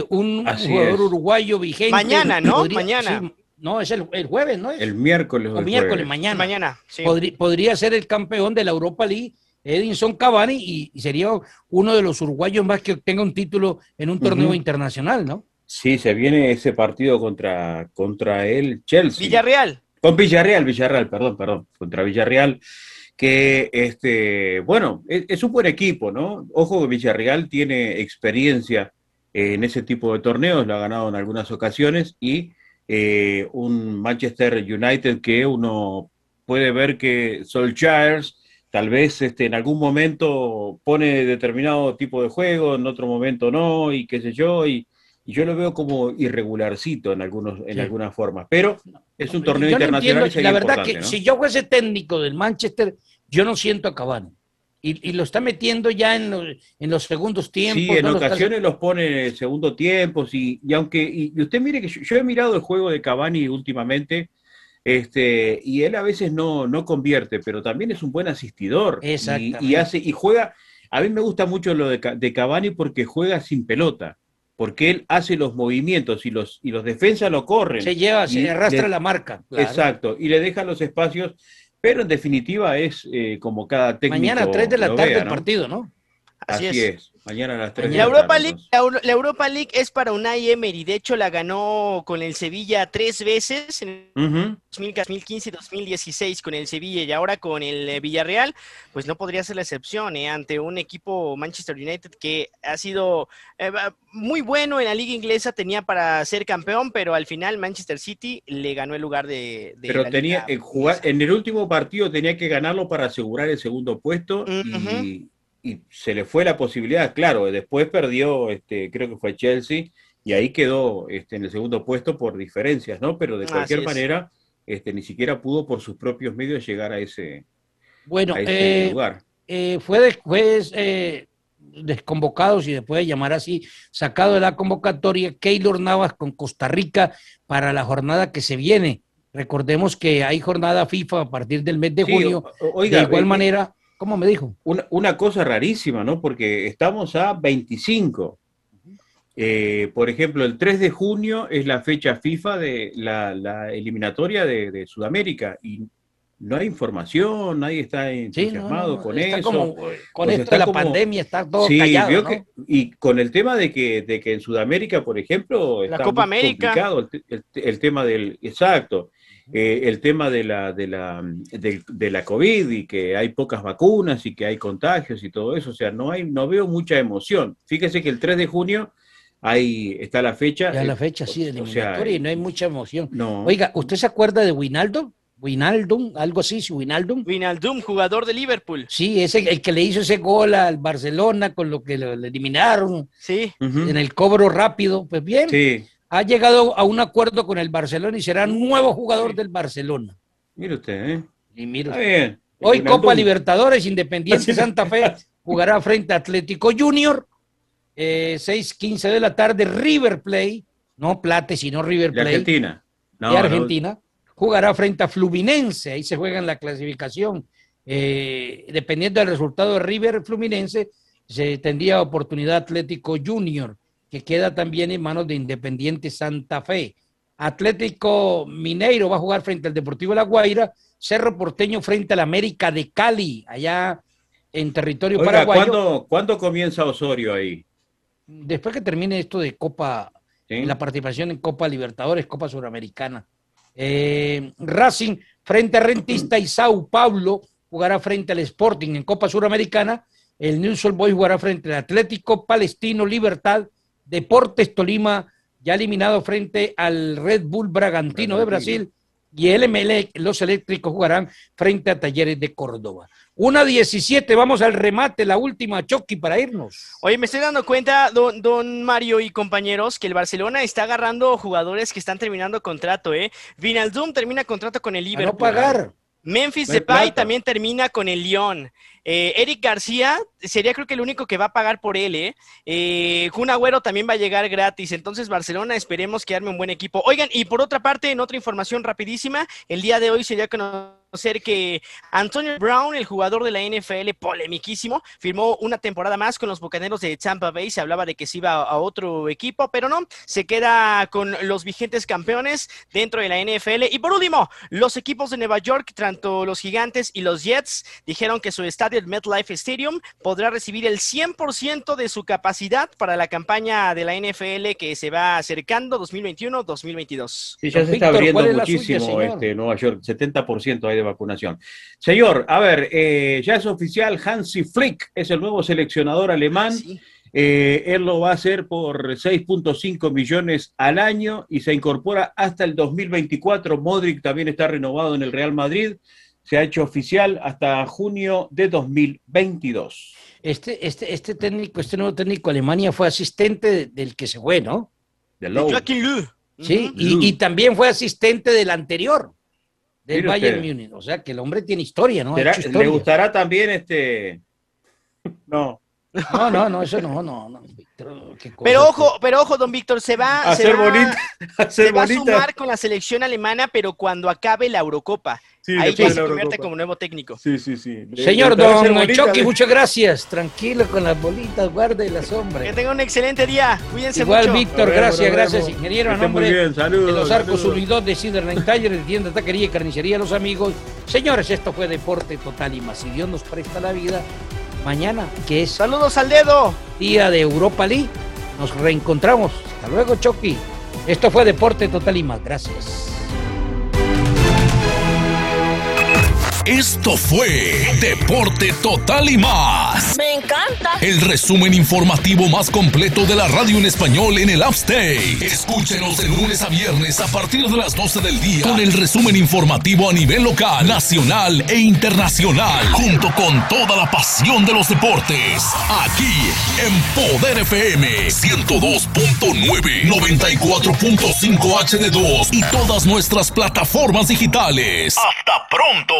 un jugador uruguayo vigente. Mañana, ¿no? Mañana. No, es el, jueves, ¿no? El miércoles. El miércoles, mañana. Mañana, podría, ser el campeón de la Europa League, Edinson Cavani, y, sería uno de los uruguayos más que obtenga un título en un torneo internacional, ¿no? Sí, se viene ese partido contra, contra el Chelsea. Villarreal. Con Villarreal, Villarreal, perdón, perdón, contra Villarreal, que, este, bueno, es, es un buen equipo, ¿no? Ojo que Villarreal tiene experiencia en ese tipo de torneos, lo ha ganado en algunas ocasiones y eh, un Manchester United que uno puede ver que Solskjaer tal vez este, en algún momento pone determinado tipo de juego, en otro momento no, y qué sé yo, y, yo lo veo como irregularcito en, algunos, en algunas formas, pero es un torneo internacional. la verdad que si yo fuese técnico del Manchester, yo no siento a Cavani. Y, lo está metiendo ya en, los segundos tiempos. Sí, en ocasiones los pone en segundo tiempo. Y, y aunque, y, usted mire que yo, he mirado el juego de Cavani últimamente, este, y él a veces no, no convierte, pero también es un buen asistidor. Y, hace, y juega, a mí me gusta mucho lo de, de Cavani porque juega sin pelota porque él hace los movimientos y los, y los defensas lo corren. Se lleva, se arrastra la marca. Exacto, y le deja los espacios pero en definitiva es eh, como cada técnico. Mañana a 3 de la tarde el partido, ¿no? Así, es. Mañana a las 3 la Europa, League, la, Europa League es para Unai Emery. De hecho, la ganó con el Sevilla tres veces en 2015 y 2016 con el Sevilla y ahora con el eh, Villarreal. Pues no podría ser la excepción ¿eh? ante un equipo Manchester United que ha sido eh, muy bueno en la liga inglesa. Tenía para ser campeón, pero al final Manchester City le ganó el lugar de. pero tenía en, jugar, en el último partido tenía que ganarlo para asegurar el segundo puesto y y se le fue la posibilidad, claro, después perdió, este, creo que fue Chelsea, y ahí quedó este, en el segundo puesto por diferencias, ¿no? Pero de cualquier manera, este, ni siquiera pudo por sus propios medios llegar a ese, bueno, eh, lugar. Eh, fue después eh, desconvocado, si se puede llamar así, sacado de la convocatoria Keylor Navas con Costa Rica para la jornada que se viene. Recordemos que hay jornada FIFA a partir del mes de junio. de igual manera, ¿Cómo me dijo? Una, cosa rarísima, ¿no? Porque estamos a 25. Eh, por ejemplo, el 3 de junio es la fecha FIFA de la, eliminatoria de, Sudamérica y no hay información, nadie está entusiasmado con eso. con esto de la pandemia está todo sí, callado, y con el tema de que, de que en Sudamérica, por ejemplo, está Copa América. complicado el, tema del... Exacto. Eh, el tema de la, de, la, de, la COVID y que hay pocas vacunas y que hay contagios y todo eso. O sea, no, hay, no veo mucha emoción. Fíjese que el 3 de junio ahí está la fecha. Ya la eh, fecha, sí, de eliminatoria y no hay mucha emoción. Oiga, ¿usted se acuerda de Winaldo? Winaldum, algo así, Winaldum. Winaldum, jugador de Liverpool. Sí, ese el que le hizo ese gol al Barcelona con lo que le eliminaron. Sí. En el cobro rápido. Pues bien. Sí ha llegado a un acuerdo con el Barcelona y será nuevo jugador del Barcelona. Mire usted, ¿eh? Y mire Hoy Copa Libertadores, Independiente Santa Fe jugará frente a Atlético Junior, eh, 6:15 de la tarde, River Play, no Plate, sino River Play. De Argentina. de Argentina. Jugará frente a Fluminense, ahí se juega en la clasificación. Eh, dependiendo del resultado de River Fluminense, se tendría oportunidad Atlético Junior que queda también en manos de Independiente Santa Fe. Atlético Mineiro va a jugar frente al Deportivo La Guaira, Cerro Porteño frente al América de Cali, allá en territorio Oiga, paraguayo. ¿cuándo, comienza Osorio ahí? Después que termine esto de Copa, la participación en Copa Libertadores, Copa Suramericana. Eh, Racing frente a Rentista y Sao Paulo jugará frente al Sporting en Copa Suramericana. El News Boys jugará frente al Atlético Palestino Libertad Deportes Tolima ya eliminado frente al Red Bull Bragantino de Brasil y el MLE, los eléctricos jugarán frente a Talleres de Córdoba. Una 17, vamos al remate, la última Chucky para irnos. Oye, me estoy dando cuenta, don, don, Mario y compañeros, que el Barcelona está agarrando jugadores que están terminando contrato, ¿eh? Vinaldum termina contrato con el Liverpool. no pagar. Memphis Depay también termina con el Lyon. Eh, Eric García sería creo que el único que va a pagar por él, ¿eh? eh Agüero también va a llegar gratis, entonces Barcelona esperemos que arme un buen equipo. Oigan, y por otra parte, en otra información rapidísima, el día de hoy se dio a conocer que Antonio Brown, el jugador de la NFL, polemiquísimo, firmó una temporada más con los Bucaneros de Tampa Bay, se hablaba de que se iba a otro equipo, pero no, se queda con los vigentes campeones dentro de la NFL. Y por último, los equipos de Nueva York, tanto los Gigantes y los Jets, dijeron que su estadio el MetLife Stadium podrá recibir el 100% de su capacidad para la campaña de la NFL que se va acercando 2021-2022. Sí, ya se está abriendo muchísimo este, Nueva York, 70% hay de vacunación. Señor, a ver, eh, ya es oficial, Hansi Flick es el nuevo seleccionador alemán. Ah, eh, él lo va a hacer por 6.5 millones al año y se incorpora hasta el 2024. Modric también está renovado en el Real Madrid se ha hecho oficial hasta junio de 2022. Este, este, este técnico, este nuevo técnico de Alemania fue asistente del que se fue, ¿no? De Joaquín Sí, y, también fue asistente del anterior, del Bayern Múnich. O sea que el hombre tiene historia, ¿no? Le gustará también este. No. No, no, no, eso no, no, no. pero ojo, pero ojo, don Víctor, se va, a se, va, se va a sumar con la selección alemana, pero cuando acabe la Eurocopa. Ahí ya se convierte como nuevo técnico. Sí, sí, sí. Señor Don Chucky, muchas gracias. Tranquilo con las bolitas, guarde la sombra. Que tenga un excelente día. Cuídense Igual, Víctor, gracias, gracias, ingeniero. A nombre de los Arcos Unidos de Ciderline Taller, de tienda, taquería y carnicería Los Amigos. Señores, esto fue Deporte Total y más. Si Dios nos presta la vida, mañana, que es... Saludos al dedo. Día de Europa League. Nos reencontramos. Hasta luego, Chucky. Esto fue Deporte Total y más. Gracias. Esto fue Deporte Total y más. Me encanta. El resumen informativo más completo de la radio en español en el Upstate. Escúchenos de lunes a viernes a partir de las 12 del día con el resumen informativo a nivel local, nacional e internacional, junto con toda la pasión de los deportes. Aquí en Poder FM 102.9, 94.5 HD2 y todas nuestras plataformas digitales. Hasta pronto.